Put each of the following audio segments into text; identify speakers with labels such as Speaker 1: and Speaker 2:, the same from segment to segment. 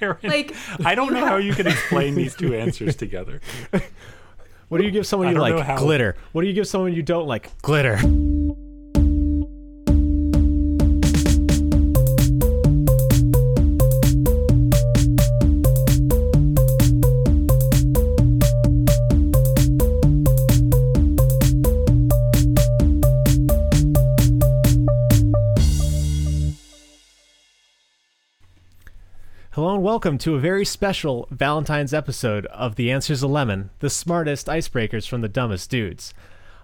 Speaker 1: Erin,
Speaker 2: Like,
Speaker 1: I don't
Speaker 2: you
Speaker 1: know how you can explain these two answers together.
Speaker 3: What do you give someone you like? Glitter. What do you give someone you don't like? Glitter. Welcome to a very special Valentine's episode of The Answer's a Lemon, the smartest icebreakers from the dumbest dudes.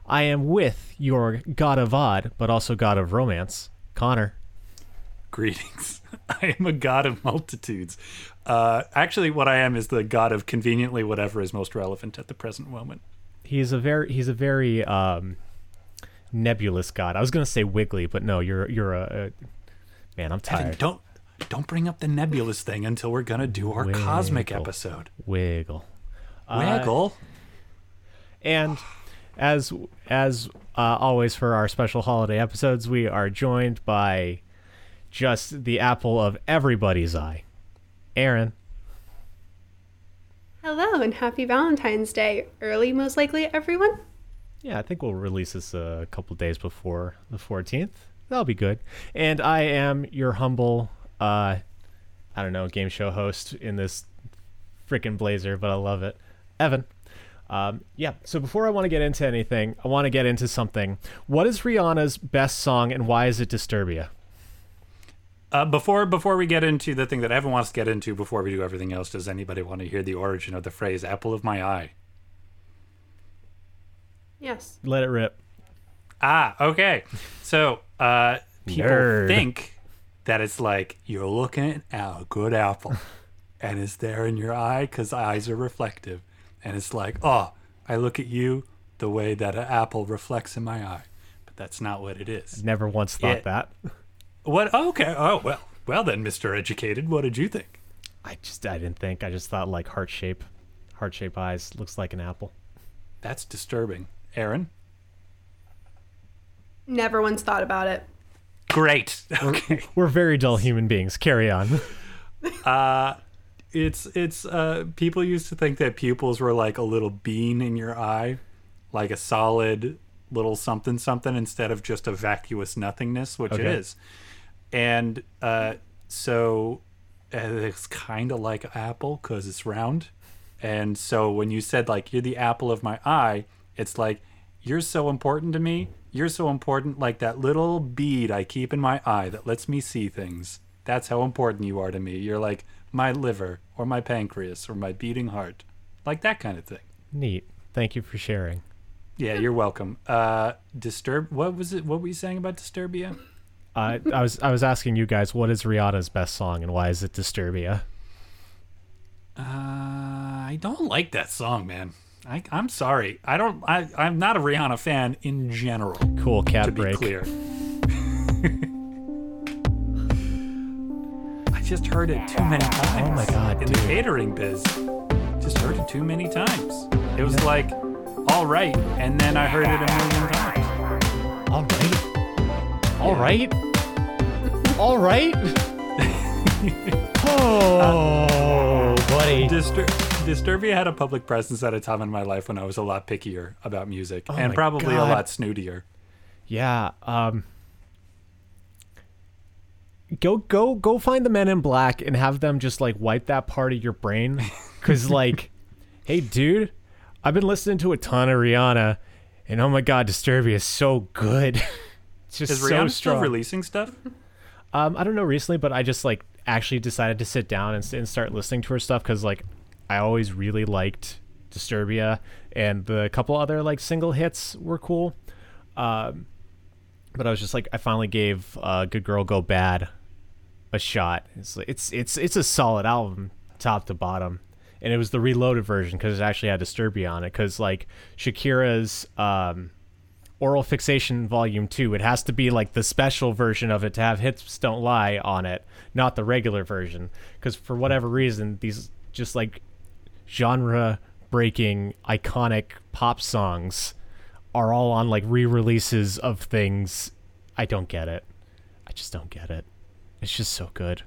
Speaker 3: I am with your god of odd, but also god of romance, Conor.
Speaker 1: Greetings. I am a god of multitudes. Uh, actually, what I am is the god of conveniently whatever is most relevant at the present moment.
Speaker 3: He's a very he's a very um, nebulous god. I was gonna say wiggly, but no, you're you're a, a man. I'm
Speaker 1: Evan,
Speaker 3: tired.
Speaker 1: don't don't bring up the nebulous thing until we're gonna do our cosmic episode.
Speaker 3: Wiggle. Uh,
Speaker 1: Wiggle.
Speaker 3: And as as uh, always for our special holiday episodes, we are joined by just the apple of everybody's eye, Erin.
Speaker 2: Hello and happy Valentine's Day. Early, most likely, everyone.
Speaker 3: Yeah, I think we'll release this a couple days before the 14th. That'll be good. And I am your humble, uh, I don't know, game show host in this freaking blazer, but I love it, Evan. Um, yeah. So before I want to get into anything, I want to get into something. What is Rihanna's best song, and why is it Disturbia?
Speaker 1: Uh, before before we get into the thing that Evan wants to get into, before we do everything else, does anybody want to hear the origin of the phrase "apple of my eye"?
Speaker 2: Yes.
Speaker 3: Let it rip.
Speaker 1: Ah, okay. So uh, people
Speaker 3: Nerd.
Speaker 1: think that it's like you're looking at a good apple, and it's there in your eye because eyes are reflective, and it's like, oh, I look at you the way that an apple reflects in my eye, but that's not what it is.
Speaker 3: Never once thought
Speaker 1: Yeah.
Speaker 3: that.
Speaker 1: What? Oh, okay. Oh well. Well then, Mister Educated, what did you think?
Speaker 3: I just I didn't think. I just thought like heart shape, heart shape eyes looks like an apple.
Speaker 1: That's disturbing, Erin.
Speaker 2: Never once thought about it.
Speaker 1: Great. Okay.
Speaker 3: We're very dull human beings. Carry on.
Speaker 1: Uh, it's it's uh people used to think that pupils were like a little bean in your eye like a solid little something something instead of just a vacuous nothingness which it
Speaker 3: Okay.
Speaker 1: is and uh so it's kind of like apple because it's round and so when you said like you're the apple of my eye it's like you're so important to me you're so important like that little bead i keep in my eye that lets me see things that's how important you are to me you're like my liver or my pancreas or my beating heart like that kind of thing
Speaker 3: Neat. Thank you for sharing.
Speaker 1: yeah you're welcome uh disturb what was it what were you saying about disturbia
Speaker 3: Uh, I was I was asking you guys what is Rihanna's best song and why is it Disturbia?
Speaker 1: Uh, I don't like that song, man. I, I'm sorry. I don't. I, I'm not a Rihanna fan in general.
Speaker 3: Cool cat
Speaker 1: To be clear. I just heard it too many times.
Speaker 3: Oh my God,
Speaker 1: In the catering biz, just heard it too many times. It was like, all right, and then I heard it a million times.
Speaker 3: All right. All right. All right. oh, buddy.
Speaker 1: Distur- Disturbia had a public presence at a time in my life when I was a lot pickier about music and
Speaker 3: Oh my
Speaker 1: probably a lot snootier.
Speaker 3: Yeah. Um. Go go go find the Men in Black and have them just like wipe that part of your brain, cause like, hey dude, I've been listening to a ton of Rihanna, and oh my god, Disturbia is so good. it's just
Speaker 1: Is
Speaker 3: so
Speaker 1: Rihanna
Speaker 3: strong.
Speaker 1: still releasing stuff?
Speaker 3: Um, I don't know recently, but I just like actually decided to sit down and, and start listening to her stuff because like I always really liked Disturbia, and the couple other like single hits were cool. Um, but I was just like, I finally gave uh, "Good Girl Gone Bad" a shot. It's it's it's it's a solid album, top to bottom, and it was the reloaded version because it actually had Disturbia on it. Because like Shakira's um, Oral Fixation Volume 2. It has to be like the special version of it to have "Hips Don't Lie on it, not the regular version. Because for whatever reason, these just like genre breaking, iconic pop songs are all on like re releases of things. I don't get it. I just don't get it. It's just so good.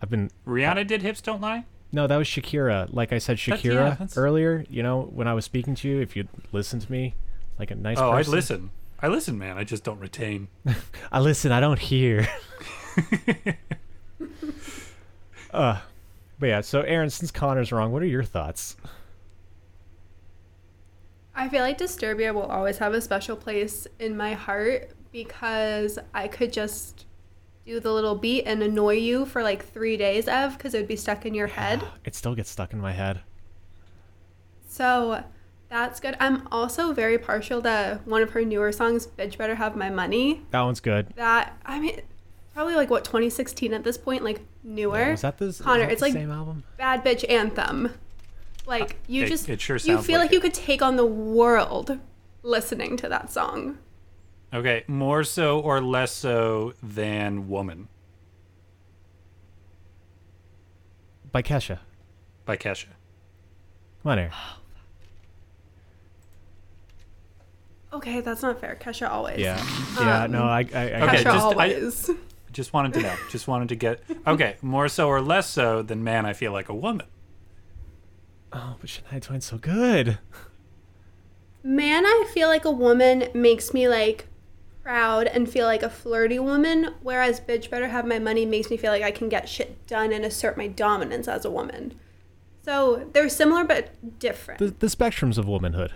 Speaker 3: I've been.
Speaker 1: Rihanna did Hips Don't Lie?
Speaker 3: No, that was Shakira. Like I said,
Speaker 1: That's- yeah,
Speaker 3: Shakira earlier. You know, when I was speaking to you, if you'd listen to me, like a nice
Speaker 1: oh, I listen. I listen, man. I just don't retain.
Speaker 3: I listen. I don't hear. uh, but yeah. So, Erin, since Conor's wrong, what are your thoughts?
Speaker 2: I feel like Disturbia will always have a special place in my heart because I could just do the little beat and annoy you for like three days, Ev, because it would be stuck in your head.
Speaker 3: It still gets stuck in my head.
Speaker 2: So that's good. I'm also very partial to one of her newer songs, Bitch Better Have My Money.
Speaker 3: That one's good.
Speaker 2: That, I mean, probably like what, 2016 at this point? Like newer?
Speaker 3: Was that the,
Speaker 2: Conor,
Speaker 3: that
Speaker 2: it's
Speaker 3: the
Speaker 2: like
Speaker 3: same album?
Speaker 2: Bad Bitch Anthem. Like, you
Speaker 1: It-
Speaker 2: just,
Speaker 1: it sure
Speaker 2: you feel
Speaker 1: like
Speaker 2: like you could take on the world listening to that song.
Speaker 1: Okay, more so or less so than Woman
Speaker 3: By Kesha.
Speaker 1: by Kesha.
Speaker 3: Come on, Erin.
Speaker 2: Okay, that's not fair. Kesha always.
Speaker 3: Yeah. Yeah.
Speaker 2: Um,
Speaker 3: no, I. I, I
Speaker 1: Okay,
Speaker 2: Kesha
Speaker 1: just- I-
Speaker 2: always.
Speaker 1: Just wanted to know. Just wanted to get. Okay, more so or less so than Man, I Feel Like a Woman.
Speaker 3: Oh, but Shania Twain's so good.
Speaker 2: Man, I feel like a woman makes me like proud and feel like a flirty woman, whereas Bitch Better Have My Money makes me feel like I can get shit done and assert my dominance as a woman. So they're similar but different.
Speaker 3: The the spectrums of womanhood.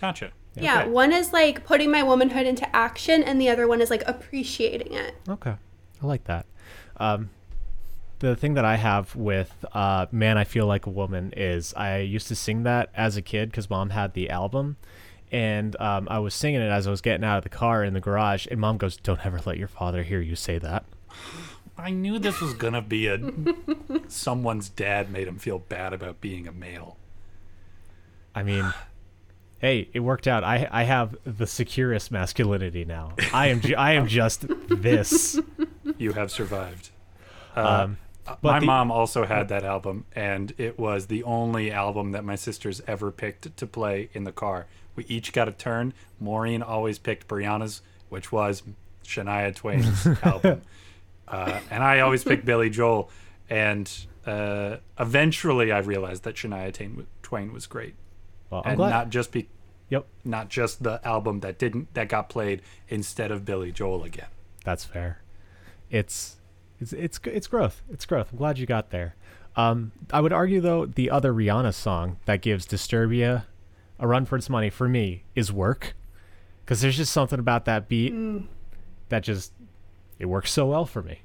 Speaker 1: Gotcha.
Speaker 2: Yeah, one is like putting my womanhood into action, and the other one is like appreciating it.
Speaker 3: Okay, I like that. Um, the thing that I have with uh, "Man, I Feel Like a Woman" is I used to sing that as a kid because mom had the album, and um, I was singing it as I was getting out of the car in the garage, and mom goes, "Don't ever let your father hear you say that."
Speaker 1: I knew this was gonna be a someone's dad made him feel bad about being a male.
Speaker 3: I mean, hey, it worked out. I I have the securest masculinity now. I am ju- I am just this.
Speaker 1: You have survived. Uh,
Speaker 3: Um, but
Speaker 1: my
Speaker 3: the-
Speaker 1: mom also had that album, and it was the only album that my sisters ever picked to play in the car. We each got a turn. Maureen always picked Brianna's, which was Shania Twain's album, uh, and I always picked Billy Joel. And uh, eventually, I realized that Shania Twain was great,
Speaker 3: well, I'm
Speaker 1: and
Speaker 3: glad.
Speaker 1: not just be
Speaker 3: yep,
Speaker 1: not just the album that didn't that got played instead of Billy Joel again.
Speaker 3: That's fair. It's it's it's it's growth. It's growth. I'm glad you got there. Um, I would argue though the other Rihanna song that gives Disturbia a run for its money for me is "Work," because there's just something about that beat that just it works so well for me.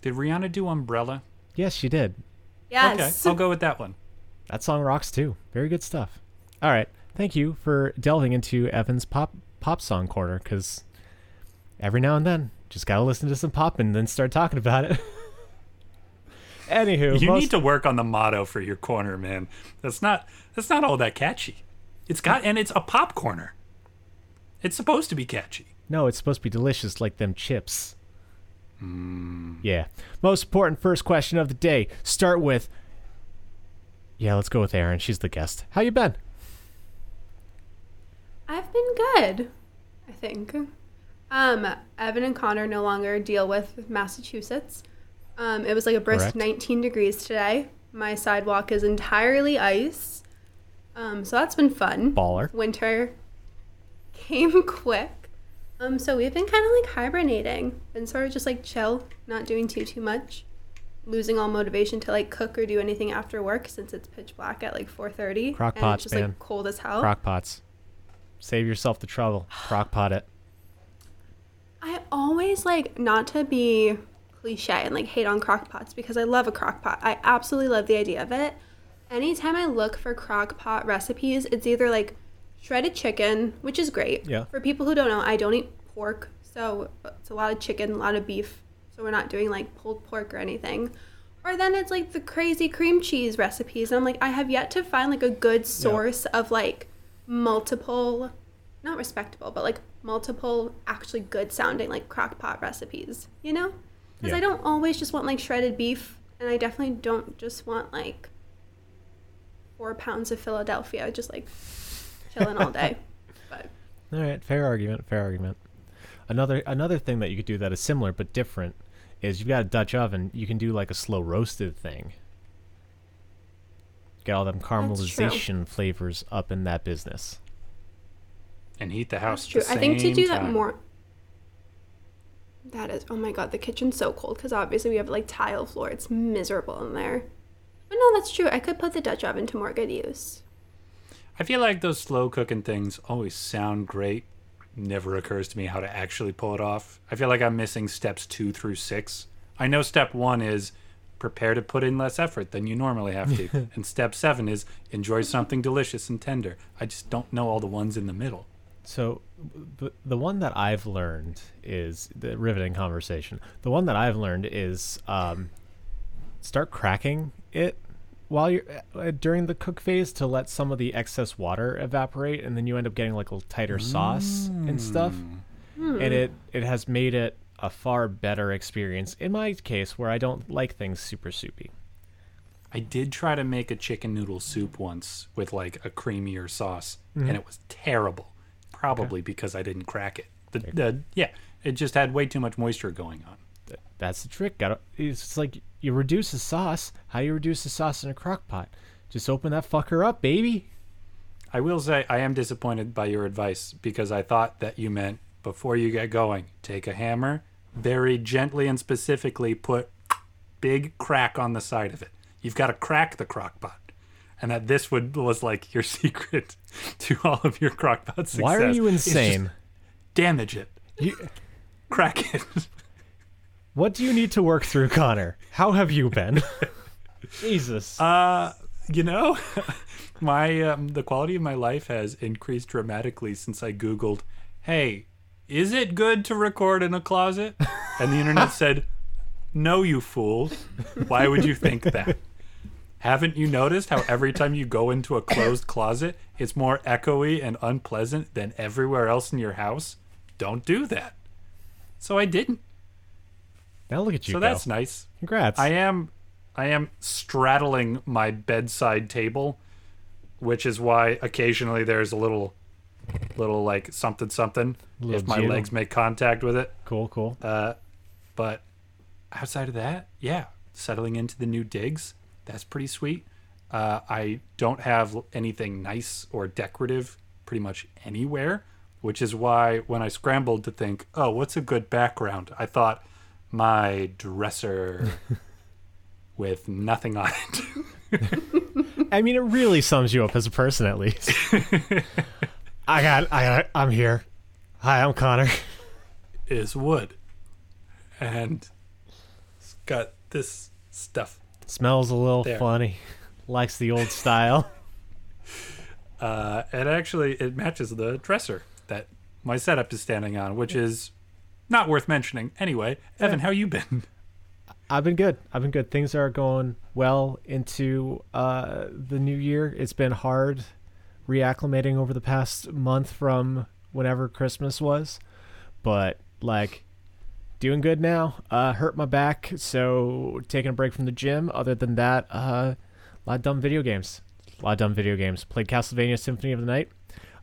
Speaker 1: Did Rihanna do Umbrella?
Speaker 3: Yes, she did.
Speaker 2: Yes.
Speaker 1: Okay, I'll go with that one.
Speaker 3: That song rocks too. Very good stuff. All right, thank you for delving into Evan's pop pop song corner because every now and then just gotta listen to some pop and then start talking about it. Anywho,
Speaker 1: You
Speaker 3: most-
Speaker 1: need to work on the motto for your corner, man. That's not that's not all that catchy. It's got and it's a pop corner. It's supposed to be catchy.
Speaker 3: No, it's supposed to be delicious like them chips. Hmm. Yeah. Most important first question of the day. Start with Yeah, let's go with Erin. She's the guest. How you been?
Speaker 2: I've been good, I think. Um, Evan and Conor no longer deal with Massachusetts. Um, it was like a brisk
Speaker 3: Correct.
Speaker 2: 19 degrees today. My sidewalk is entirely ice. Um, so that's been fun.
Speaker 3: Baller.
Speaker 2: Winter came quick. Um, so we've been kind of like hibernating, been sort of just like chill, not doing too too much, losing all motivation to like cook or do anything after work since it's pitch black at like 4:30
Speaker 3: Crock
Speaker 2: and
Speaker 3: pots,
Speaker 2: it's just
Speaker 3: man.
Speaker 2: like cold as hell.
Speaker 3: Crock pots. Save yourself the trouble. Crock pot it.
Speaker 2: I always like not to be cliche and like hate on crock pots because I love a crock pot. I absolutely love the idea of it. Anytime I look for crock pot recipes, it's either like shredded chicken, which is great.
Speaker 3: Yeah.
Speaker 2: For people who don't know, I don't eat pork, so it's a lot of chicken, a lot of beef. So we're not doing like pulled pork or anything. Or then it's like the crazy cream cheese recipes. And I'm like, I have yet to find like a good source of like multiple, not respectable, but like multiple actually good sounding like crock pot recipes, you know? Because
Speaker 3: Yeah.
Speaker 2: I don't always just want like shredded beef, and I definitely don't just want like four pounds of Philadelphia just like chilling all day. But
Speaker 3: All right, fair argument, fair argument. Another another thing that you could do that is similar but different is you've got a Dutch oven. You can do like a slow roasted thing. Get all them caramelization flavors up in that business.
Speaker 1: And heat the house.
Speaker 2: That's true. I think to
Speaker 1: same
Speaker 2: do that more. That is, oh my god, the kitchen's so cold because obviously we have like tile floor. It's miserable in there. But no, that's true. I could put the Dutch oven to more good use.
Speaker 1: I feel like those slow cooking things always sound great. Never occurs to me how to actually pull it off. I feel like I'm missing steps two through six. I know step one is prepare to put in less effort than you normally have to. and step seven is enjoy something delicious and tender. I just don't know all the ones in the middle.
Speaker 3: So, the, the one that I've learned is the riveting conversation. The one that I've learned is um, start cracking it while you're uh, during the cook phase to let some of the excess water evaporate, and then you end up getting like a tighter sauce and stuff. Mm. Hmm. And it it has made it a far better experience in my case, where I don't like things super soupy.
Speaker 1: I did try to make a chicken noodle soup once with like a creamier sauce, and mm-hmm. it was terrible. Probably because I didn't crack it. The, the yeah, it just had way too much moisture going on.
Speaker 3: Th- That's the trick. Got it's like you reduce the sauce. How do you reduce the sauce in a crock pot? Just open that fucker up, baby.
Speaker 1: I will say I am disappointed by your advice because I thought that you meant before you get going, take a hammer, very gently and specifically put big crack on the side of it. You've got to crack the crock pot. And that this would was like your secret to all of your crock pot success.
Speaker 3: Why are you insane?
Speaker 1: damage it.
Speaker 3: You,
Speaker 1: Crack it.
Speaker 3: what do you need to work through, Conor? How have you been? Jesus.
Speaker 1: Uh, you know, my um, the quality of my life has increased dramatically since I googled, "Hey, is it good to record in a closet?" And the internet said, "No, you fool. Why would you think that?" Haven't you noticed how every time you go into a closed closet, it's more echoey and unpleasant than everywhere else in your house? Don't do that. So I didn't.
Speaker 3: Now look at you
Speaker 1: So
Speaker 3: go.
Speaker 1: that's nice.
Speaker 3: Congrats.
Speaker 1: I am I am straddling my bedside table, which is why occasionally there's a little little like something something if my
Speaker 3: jiggle.
Speaker 1: legs make contact with it.
Speaker 3: cool, cool.
Speaker 1: Uh but outside of that, yeah, settling into the new digs, that's pretty sweet. Uh, I don't have anything nice or decorative pretty much anywhere, which is why when I scrambled to think, oh, what's a good background, I thought my dresser with nothing on it.
Speaker 3: I mean, it really sums you up as a person, at least. I got, I got, I'm here. Hi, I'm Conor.
Speaker 1: is wood. And it's got this stuff.
Speaker 3: Smells a little
Speaker 1: There.
Speaker 3: funny. Likes the old style.
Speaker 1: Uh, and actually, it matches the dresser that my setup is standing on, which is not worth mentioning. Anyway, Evan, how you been?
Speaker 3: I've been good. I've been good. Things are going well into uh, the new year. It's been hard reacclimating over the past month from whenever Christmas was, but like doing good now. Uh, hurt my back, so taking a break from the gym. Other than that, uh, a lot of dumb video games. A lot of dumb video games. Played Castlevania Symphony of the Night.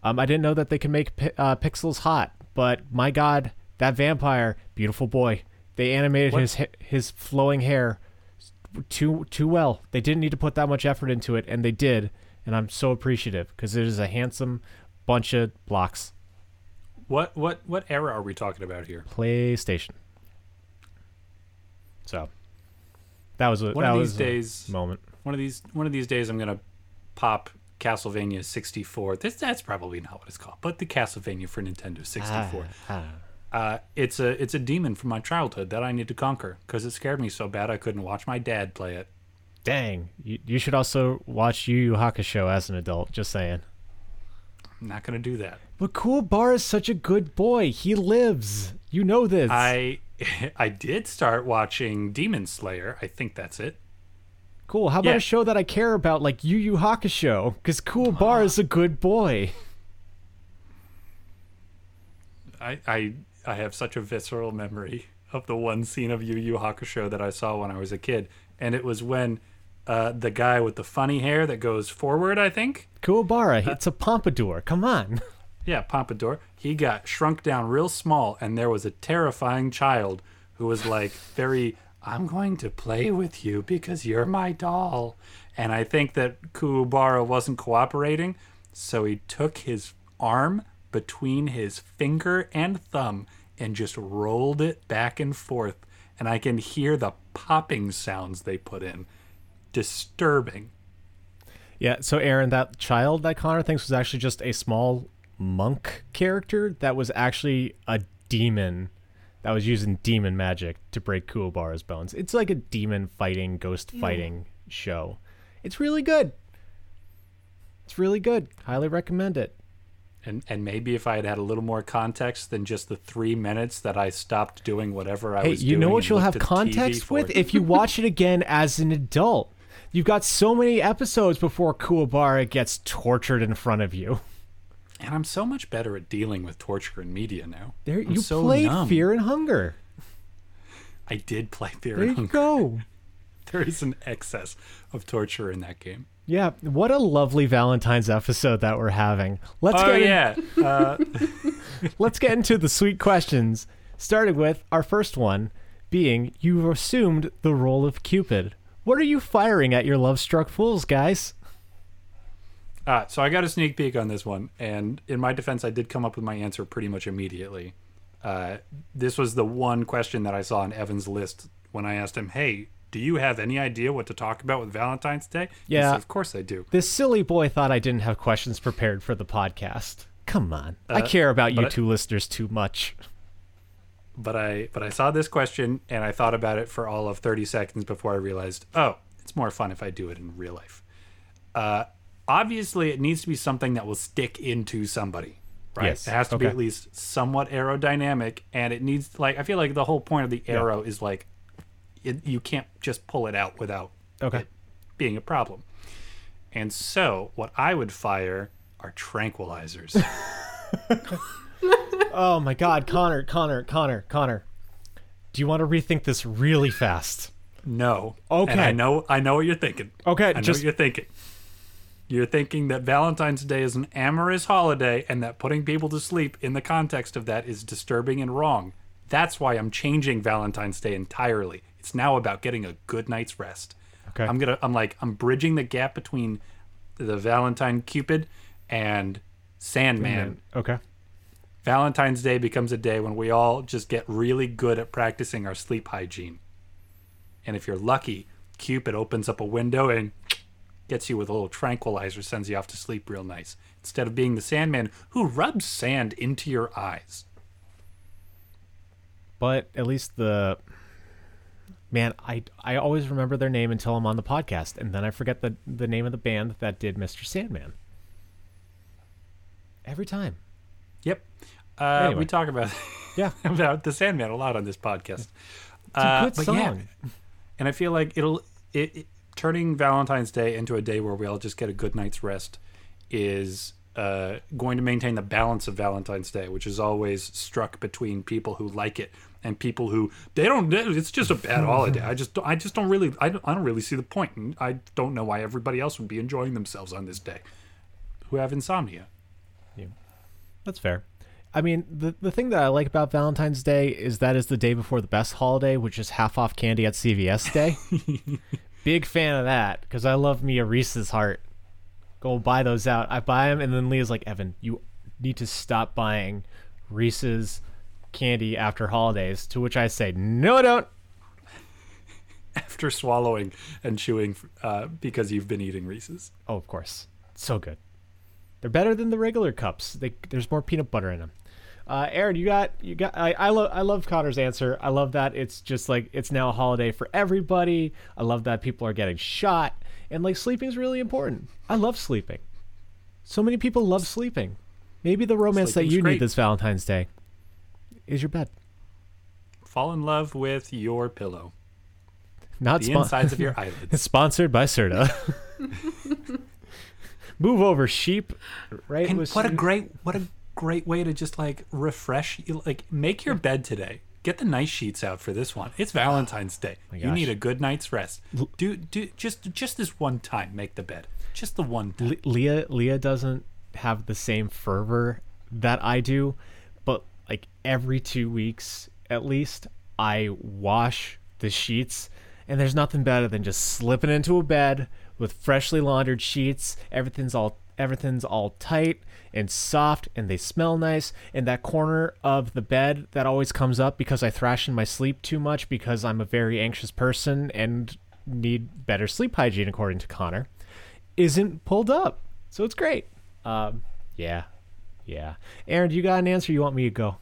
Speaker 3: Um, I didn't know that they can make pi- uh, pixels hot, but my God, that vampire, beautiful boy. They animated
Speaker 1: What?
Speaker 3: his his flowing hair too too well. They didn't need to put that much effort into it, and they did. And I'm so appreciative because it is a handsome bunch of blocks.
Speaker 1: What what what era are we talking about here?
Speaker 3: PlayStation. So that was a
Speaker 1: One
Speaker 3: that
Speaker 1: of
Speaker 3: was
Speaker 1: these days,
Speaker 3: moment.
Speaker 1: one of these one of these days, I'm gonna pop Castlevania 64. This that's probably not what it's called, but the Castlevania for Nintendo 64.
Speaker 3: Ah,
Speaker 1: Uh, it's a it's a demon from my childhood that I need to conquer because it scared me so bad I couldn't watch my dad play it.
Speaker 3: dang, you, you should also watch Yu Yu Hakusho as an adult. Just saying.
Speaker 1: I'm not gonna do that.
Speaker 3: But Kuwabara is such a good boy. He lives. You know this.
Speaker 1: I I did start watching Demon Slayer. I think that's it.
Speaker 3: cool. How about
Speaker 1: Yeah.
Speaker 3: a show that I care about, like Yu Yu Hakusho? Because Kuwabara is a good boy.
Speaker 1: I I I have such a visceral memory of the one scene of Yu Yu Hakusho that I saw when I was a kid, and it was when uh, the guy with the funny hair that goes forward. I think.
Speaker 3: Kuwabara, it's a pompadour. Come on.
Speaker 1: Yeah, Pompadour. He got shrunk down real small, and there was a terrifying child who was like very, I'm going to play with you because you're my doll. And I think that Kuwabara wasn't cooperating, so he took his arm between his finger and thumb and just rolled it back and forth. And I can hear the popping sounds they put in. Disturbing.
Speaker 3: Yeah, so Erin, that child that Conor thinks was actually just a small monk character that was actually a demon that was using demon magic to break Kuwabara's bones. It's like a demon fighting, ghost fighting show. It's really good. It's really good. Highly recommend it.
Speaker 1: And and maybe if I had had a little more context than just the three minutes that I stopped doing whatever I
Speaker 3: Hey,
Speaker 1: was
Speaker 3: Hey,
Speaker 1: you
Speaker 3: know what you'll have
Speaker 1: at the TV
Speaker 3: context with if you watch it again as an adult. You've got so many episodes before Kuwabara gets tortured in front of you.
Speaker 1: And I'm so much better at dealing with torture in media now.
Speaker 3: There,
Speaker 1: I'm
Speaker 3: you
Speaker 1: so
Speaker 3: played
Speaker 1: numb.
Speaker 3: Fear and Hunger.
Speaker 1: I did play Fear
Speaker 3: There
Speaker 1: and
Speaker 3: you go.
Speaker 1: There is an excess of torture in that game.
Speaker 3: Yeah, what a lovely Valentine's episode that we're having. Let's
Speaker 1: oh
Speaker 3: get in-
Speaker 1: yeah, uh,
Speaker 3: let's get into the sweet questions. Starting with our first one being you've assumed the role of Cupid. What are you firing at your love struck fools, guys?
Speaker 1: uh, so I got a sneak peek on this one, and in my defense, I did come up with my answer pretty much immediately. Uh, this was the one question that I saw on Evan's list when I asked him, "Hey, do you have any idea what to talk about with Valentine's Day?"
Speaker 3: Yeah.
Speaker 1: said, of course I do.
Speaker 3: This silly boy thought I didn't have questions prepared for the podcast. Come on. I
Speaker 1: Uh,
Speaker 3: care about you
Speaker 1: but I-
Speaker 3: two listeners too much.
Speaker 1: but I but I saw this question and I thought about it for all of 30 seconds before I realized, oh, it's more fun if I do it in real life. Uh, obviously, it needs to be something that will stick into somebody, right?
Speaker 3: Yes,
Speaker 1: It has to be at least somewhat aerodynamic, and it needs like I feel like the whole point of the arrow is like it, you can't just pull it out without
Speaker 3: Okay.
Speaker 1: it being a problem. And so, what I would fire are tranquilizers.
Speaker 3: Oh my god, Conor, Conor, Conor, Conor. Do you want to rethink this really fast?
Speaker 1: No.
Speaker 3: Okay.
Speaker 1: And I know I know what you're thinking.
Speaker 3: Okay,
Speaker 1: I know
Speaker 3: just-
Speaker 1: what you're thinking. You're thinking that Valentine's Day is an amorous holiday and that putting people to sleep in the context of that is disturbing and wrong. That's why I'm changing Valentine's Day entirely. It's now about getting a good night's rest.
Speaker 3: Okay.
Speaker 1: I'm gonna I'm like I'm bridging the gap between the Valentine Cupid and Sandman.
Speaker 3: Okay.
Speaker 1: Valentine's Day becomes a day when we all just get really good at practicing our sleep hygiene. And if you're lucky, Cupid opens up a window and gets you with a little tranquilizer, sends you off to sleep real nice. Instead of being the Sandman who rubs sand into your eyes.
Speaker 3: But at least the man, I I always remember their name until I'm on the podcast, and then I forget the the name of the band that did Mr. Sandman. Every time.
Speaker 1: Yep. Uh,
Speaker 3: Anyway.
Speaker 1: We talk about
Speaker 3: Yeah.
Speaker 1: about the Sandman a lot on this podcast.
Speaker 3: It's a good
Speaker 1: but
Speaker 3: song.
Speaker 1: yeah, and I feel like it'll it, it turning Valentine's Day into a day where we all just get a good night's rest is uh, going to maintain the balance of Valentine's Day, which is always struck between people who like it and people who they don't. It's just a bad holiday. I just don't- I just don't really I don't, I don't really see the point, and I don't know why everybody else would be enjoying themselves on this day, who have insomnia.
Speaker 3: Yeah, That's fair. I mean, the the thing that I like about Valentine's Day is that is the day before the best holiday, which is half off candy at CVS Day. Big fan of that because I love me a Reese's Heart. Go buy those out. I buy them, and then Leah's like, Evan, you need to stop buying Reese's candy after holidays. To which I say, No, I don't.
Speaker 1: After swallowing and chewing uh, because you've been eating Reese's.
Speaker 3: Oh, of course, so good. They're better than the regular cups. They, there's more peanut butter in them. Uh, Erin, you got you got. I I love I love Conor's answer. I love that it's just like it's now a holiday for everybody. I love that people are getting shot and like sleeping is really important. I love sleeping. So many people love sleeping. Maybe the romance that you
Speaker 1: great.
Speaker 3: need this Valentine's Day is your bed,
Speaker 1: Fall in love with your pillow.
Speaker 3: not
Speaker 1: The
Speaker 3: spon-
Speaker 1: insides of your eyelids.
Speaker 3: sponsored by Serta. Move over, sheep. Right?
Speaker 1: And what a great what a great way to just like refresh you like make your bed today. Get the nice sheets out for this one. It's oh Valentine's Day. you need a good night's rest. Do do just just this one time make the bed. Just the one time.
Speaker 3: Le- Leah Leah doesn't have the same fervor that I do, like every 2 weeks at least I wash the sheets, and there's nothing better than just slipping into a bed with freshly laundered sheets. Everything's all everything's all tight and soft and they smell nice and that corner of the bed that always comes up because I thrash in my sleep too much because I'm a very anxious person and need better sleep hygiene according to Conor isn't pulled up. So it's great. Um yeah. Yeah. Erin, do you got an answer you want me to go?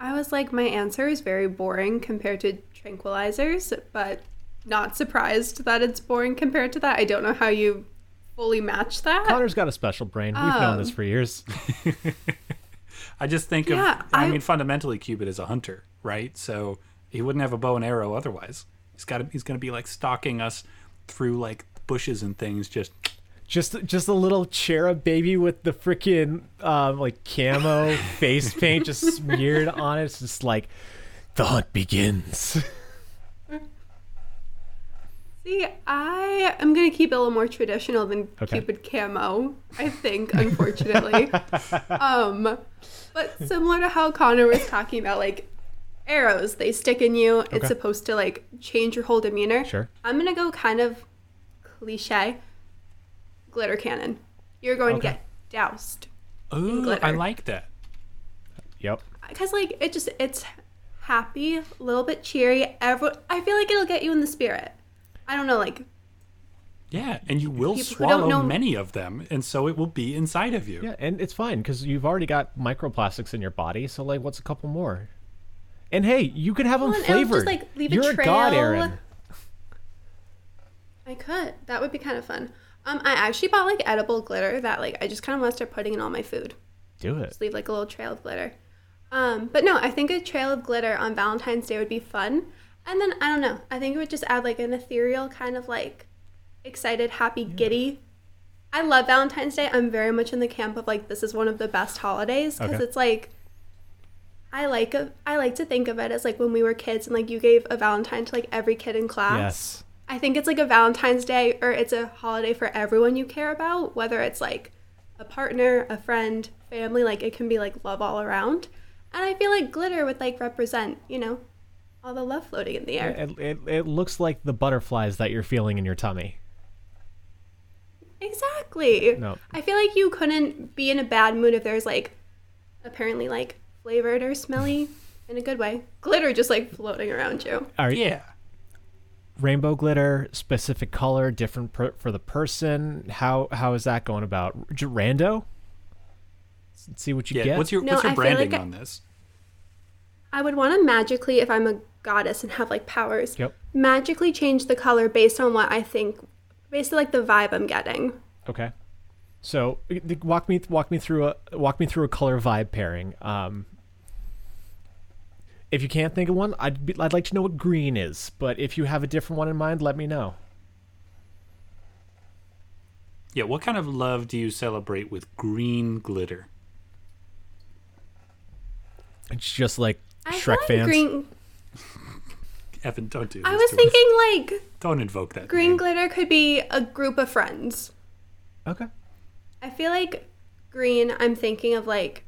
Speaker 2: I was like, my answer is very boring compared to tranquilizers, but not surprised that it's boring compared to that. I don't know how you fully match that.
Speaker 3: Conor's got a special brain. We've known this
Speaker 2: Um,
Speaker 3: for years.
Speaker 1: I just think
Speaker 2: Yeah,
Speaker 1: of. I,
Speaker 2: I-
Speaker 1: mean, fundamentally, Cupid is a hunter, right? So he wouldn't have a bow and arrow otherwise. He's got. to He's going to be like stalking us through like bushes and things. Just
Speaker 3: Just just a little cherub baby with the freaking um, like camo face paint just smeared on it. It's just like the hunt begins.
Speaker 2: See, I am gonna keep it a little more traditional than
Speaker 3: Okay.
Speaker 2: Cupid camo. I think, unfortunately. um, but similar to how Conor was talking about, like arrows, they stick in you.
Speaker 3: Okay.
Speaker 2: It's supposed to like change your whole demeanor.
Speaker 3: Sure.
Speaker 2: I'm gonna go kind of cliche. Glitter cannon. You're going
Speaker 3: Okay.
Speaker 2: to get doused
Speaker 1: ooh. I like that.
Speaker 3: Yep.
Speaker 2: because like it just it's happy, a little bit cheery. Every, I feel like it'll get you in the spirit. I don't know, like
Speaker 1: Yeah, and you will
Speaker 2: People who don't
Speaker 1: swallow
Speaker 2: know-
Speaker 1: many of them, and so it will be inside of you.
Speaker 3: Yeah, and it's fine because you've already got microplastics in your body. So like, what's a couple more? And hey, you can have them
Speaker 2: Well, and it'll just,
Speaker 3: flavored.
Speaker 2: like, leave a
Speaker 3: You're a god. Erin.
Speaker 2: I could. That would be kind of fun. Um, I actually bought like edible glitter that like I just kind of want to start putting in all my food.
Speaker 3: Do it.
Speaker 2: Just leave like a little trail of glitter. Um, but no, I think a trail of glitter on Valentine's Day would be fun. And then I don't know. I think it would just add like an ethereal kind of like excited, happy, giddy. I love Valentine's Day. I'm very much in the camp of like this is one of the best holidays because
Speaker 3: Okay.
Speaker 2: it's like I like a, I like to think of it as like when we were kids and like you gave a Valentine to like every kid in class.
Speaker 3: Yes.
Speaker 2: I think it's like a Valentine's Day or it's a holiday for everyone you care about, whether it's like a partner, a friend, family, like it can be like love all around. And I feel like glitter would like represent, you know, all the love floating in the air.
Speaker 3: It, it, it looks like the butterflies that you're feeling in your tummy.
Speaker 2: Exactly.
Speaker 3: No.
Speaker 2: I feel like you couldn't be in a bad mood if there's like apparently like flavored or smelly in a good way. Glitter just like floating around you.
Speaker 3: All right.
Speaker 1: Yeah.
Speaker 3: Rainbow glitter, specific color, different per, for the person. How how is that going about? J- Rando. Let's see what you
Speaker 1: Yeah.
Speaker 3: get.
Speaker 1: What's your
Speaker 2: No,
Speaker 1: What's your
Speaker 2: I
Speaker 1: branding
Speaker 2: like I-
Speaker 1: on this?
Speaker 2: I would want to magically, if I'm a goddess and have like powers,
Speaker 3: Yep.
Speaker 2: magically change the color based on what I think, based on like the vibe I'm getting.
Speaker 3: Okay. So uh, walk me walk me through a walk me through a color vibe pairing. Um, if you can't think of one, I'd be, I'd like to know what green is. But if you have a different one in mind, let me know.
Speaker 1: Yeah. What kind of love do you celebrate with green glitter?
Speaker 3: It's just like
Speaker 2: I
Speaker 3: Shrek fans.
Speaker 2: green.
Speaker 1: Evan, don't do this.
Speaker 2: I was
Speaker 1: to us.
Speaker 2: thinking like
Speaker 1: Don't invoke that.
Speaker 2: green
Speaker 1: name.
Speaker 2: glitter could be a group of friends.
Speaker 3: Okay.
Speaker 2: I feel like green. I'm thinking of like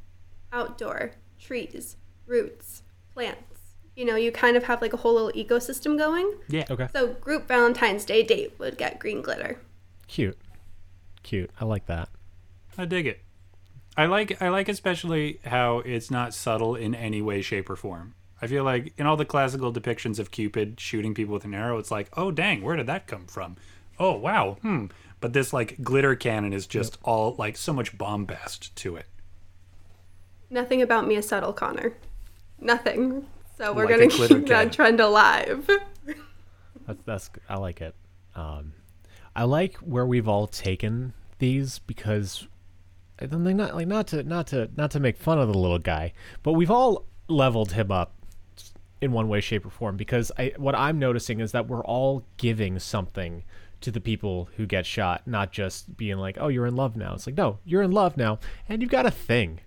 Speaker 2: outdoor trees, roots, plants. You know, you kind of have like a whole little ecosystem going.
Speaker 1: Yeah.
Speaker 3: Okay.
Speaker 2: So group Valentine's Day date would get green glitter.
Speaker 3: Cute. Cute. I like that.
Speaker 1: I dig it. I like I like especially how it's not subtle in any way, shape, or form. I feel like in all the classical depictions of Cupid shooting people with an arrow, it's like, oh dang, where did that come from? Oh wow, hmm. But this like glitter cannon is just all like so much bombast to it.
Speaker 2: Nothing about me is subtle, Conor. Nothing. So we're
Speaker 1: Like
Speaker 2: gonna keep that trend alive.
Speaker 3: That's that's I like it. Um, I like where we've all taken these because I don't think not like not to not to not to make fun of the little guy, but we've all leveled him up in one way, shape, or form. Because I what I'm noticing is that we're all giving something to the people who get shot, not just being like, "Oh, you're in love now." It's like, no, you're in love now, and you've got a thing.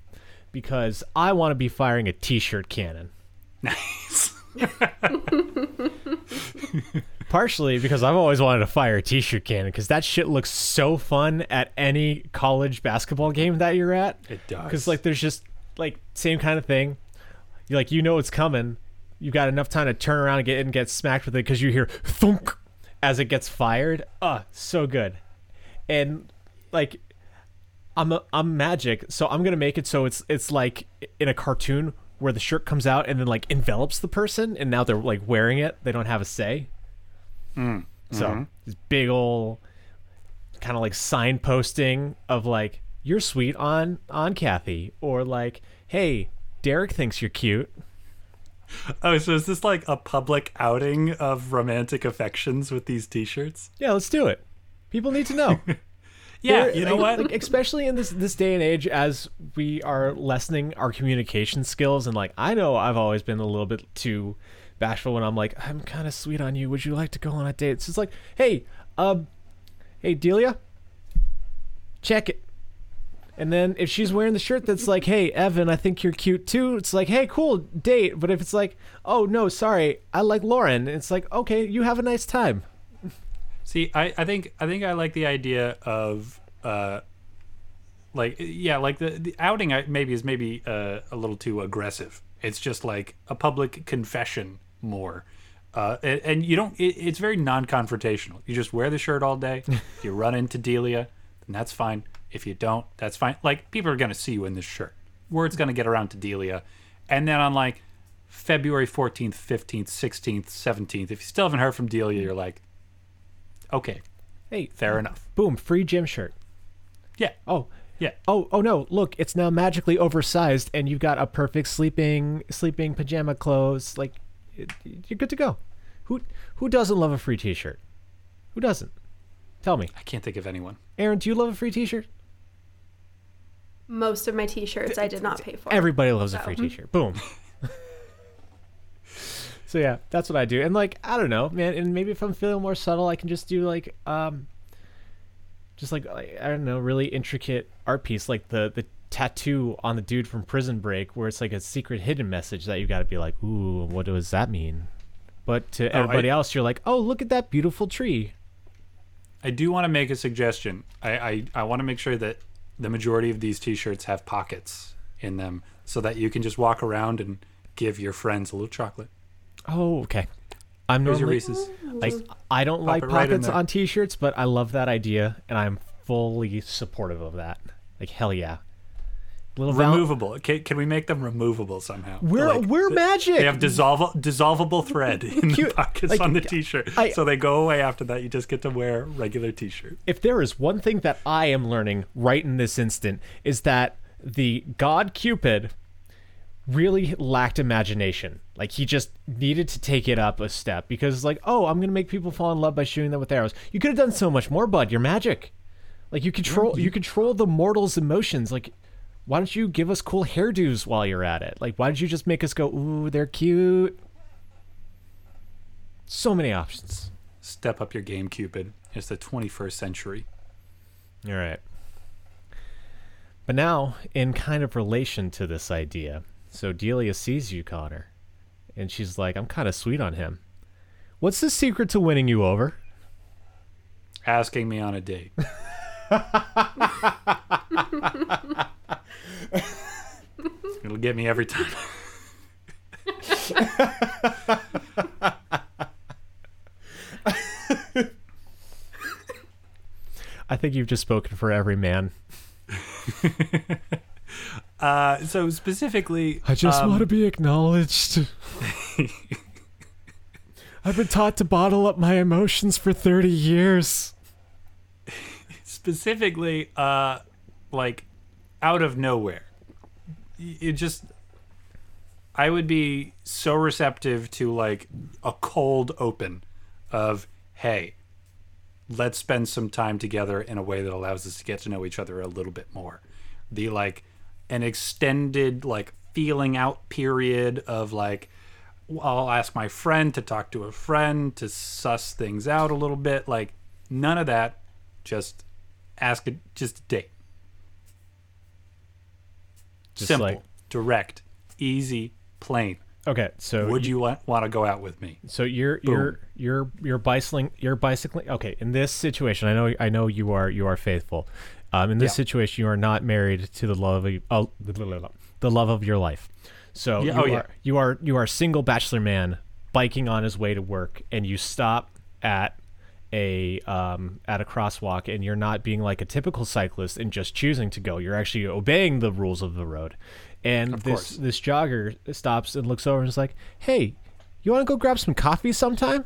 Speaker 3: Because I want to be firing a T-shirt cannon.
Speaker 1: Nice.
Speaker 3: Partially because I've always wanted to fire a t-shirt cannon because that shit looks so fun at any college basketball game that you're at.
Speaker 1: It does.
Speaker 3: Because like there's just like same kind of thing. you like you know it's coming. You got enough time to turn around and get and get smacked with it because you hear thunk as it gets fired. Uh, so good. And like I'm a, I'm magic, so I'm gonna make it so it's it's like in a cartoon where the shirt comes out and then like envelops the person, and now they're like wearing it. They don't have a say. Mm, so mm-hmm. this big old kind of like signposting of like you're sweet on on Kathy, or like hey Derek thinks you're cute.
Speaker 1: Oh, so is this like a public outing of romantic affections with these T-shirts?
Speaker 3: Yeah, let's do it. People need to know.
Speaker 1: Yeah, you know
Speaker 3: like-
Speaker 1: what?
Speaker 3: Like, especially in this this day and age, as we are lessening our communication skills, and like I know I've always been a little bit too bashful when I'm like, I'm kind of sweet on you. Would you like to go on a date? It's just like, hey, um, hey Delia, check it. And then if she's wearing the shirt that's like, hey Evan, I think you're cute too. It's like, hey, cool date. But if it's like, oh no, sorry, I like Lauren. It's like, okay, you have a nice time.
Speaker 1: See, I, I think I think I like the idea of uh, like yeah, like the the outing maybe is maybe uh, a little too aggressive. It's just like a public confession more. Uh, and, and you don't. It, it's very non-confrontational. You just wear the shirt all day. if you run into Delia, then that's fine. If you don't, that's fine. Like people are gonna see you in this shirt. Word's gonna get around to Delia, and then on like February fourteenth, fifteenth, sixteenth, seventeenth, if you still haven't heard from Delia, you're like, okay,
Speaker 3: Hey,
Speaker 1: fair uh, enough.
Speaker 3: boom, free gym shirt.
Speaker 1: Yeah.
Speaker 3: Oh,
Speaker 1: Yeah.
Speaker 3: oh, oh no! Look, it's now magically oversized, and you've got a perfect sleeping sleeping pajama clothes. Like, it, you're good to go. Who who doesn't love a free T-shirt? Who doesn't? Tell me,
Speaker 1: I can't think of anyone.
Speaker 3: Erin. Do you love a free T-shirt?
Speaker 2: Most of my T-shirts I did not pay for.
Speaker 3: Everybody loves a free T-shirt. Boom. So yeah, that's what I do. And like, I don't know, man. And maybe if I'm feeling more subtle, I can just do like, um, just like like, I don't know, really intricate art piece, like the the tattoo on the dude from Prison Break, where it's like a secret hidden message that you got to be like, ooh, what does that mean? But to
Speaker 1: Oh, I-
Speaker 3: everybody else, you're like, oh, look at that beautiful tree.
Speaker 1: I do want to make a suggestion. I, I, I want to make sure that the majority of these T-shirts have pockets in them, so that you can just walk around and give your friends a little chocolate.
Speaker 3: Oh, okay. I'm
Speaker 1: your
Speaker 3: normally
Speaker 1: Reese's.
Speaker 3: like I don't like
Speaker 1: it right in
Speaker 3: pockets
Speaker 1: there.
Speaker 3: on t-shirts, but I love that idea and I'm fully supportive of that. Like hell yeah. Little val-
Speaker 1: Removable. Can, can we make them removable somehow?
Speaker 3: We're we're magic.
Speaker 1: They have dissolve, dissolvable thread in the
Speaker 3: Cute.
Speaker 1: pockets
Speaker 3: Like,
Speaker 1: on the T-shirt,
Speaker 3: I-
Speaker 1: so they go away after that. You just get to wear a regular T-shirt.
Speaker 3: if there is one thing that I am learning right in this instant is that the god Cupid really lacked imagination. Like he just needed to take it up a step because like, oh, I'm gonna make people fall in love by shooting them with arrows. You could have done so much more, bud. You're magic. Like you control you control the mortal's emotions. Like why don't you give us cool hairdos while you're at it? Like why don't you just make us go, ooh, they're cute? So many options.
Speaker 1: Step up your game, Cupid. It's the 21st century.
Speaker 3: All right. But now, in kind of relation to this idea, so Delia sees you, Conor, and she's like, I'm kind of sweet on him. What's the secret to winning you over?
Speaker 1: Asking me on a date. It'll get me every time.
Speaker 3: I think you've just spoken for every man.
Speaker 1: Uh, so specifically,
Speaker 3: I just
Speaker 1: um,
Speaker 3: want to be acknowledged. I've been taught to bottle up my emotions for 30 years.
Speaker 1: specifically, uh, like out of nowhere, it just. I would be so receptive to like a cold open of, hey, let's spend some time together in a way that allows us to get to know each other a little bit more. The like an extended like feeling out period of like I'll ask my friend to talk to a friend to suss things out a little bit. Like none of that. Just ask it. Just a date.
Speaker 3: Just
Speaker 1: Simple,
Speaker 3: like-
Speaker 1: direct, easy, plain.
Speaker 3: Okay, so
Speaker 1: Would you want, want to go out with me?
Speaker 3: So you're you're you're you're bicycling you're bicycling okay, in this situation I know I know you are you are faithful. Um in this
Speaker 1: Yeah.
Speaker 3: situation you are not married to the love of uh, the love of your life. So
Speaker 1: Yeah,
Speaker 3: you
Speaker 1: oh,
Speaker 3: are
Speaker 1: yeah.
Speaker 3: you are you are a single bachelor man biking on his way to work, and you stop at a um, at a crosswalk, and you're not being like a typical cyclist and just choosing to go. You're actually obeying the rules of the road. And
Speaker 1: Of
Speaker 3: this
Speaker 1: course.
Speaker 3: this jogger stops and looks over and is like, "Hey, you want to go grab some coffee sometime?"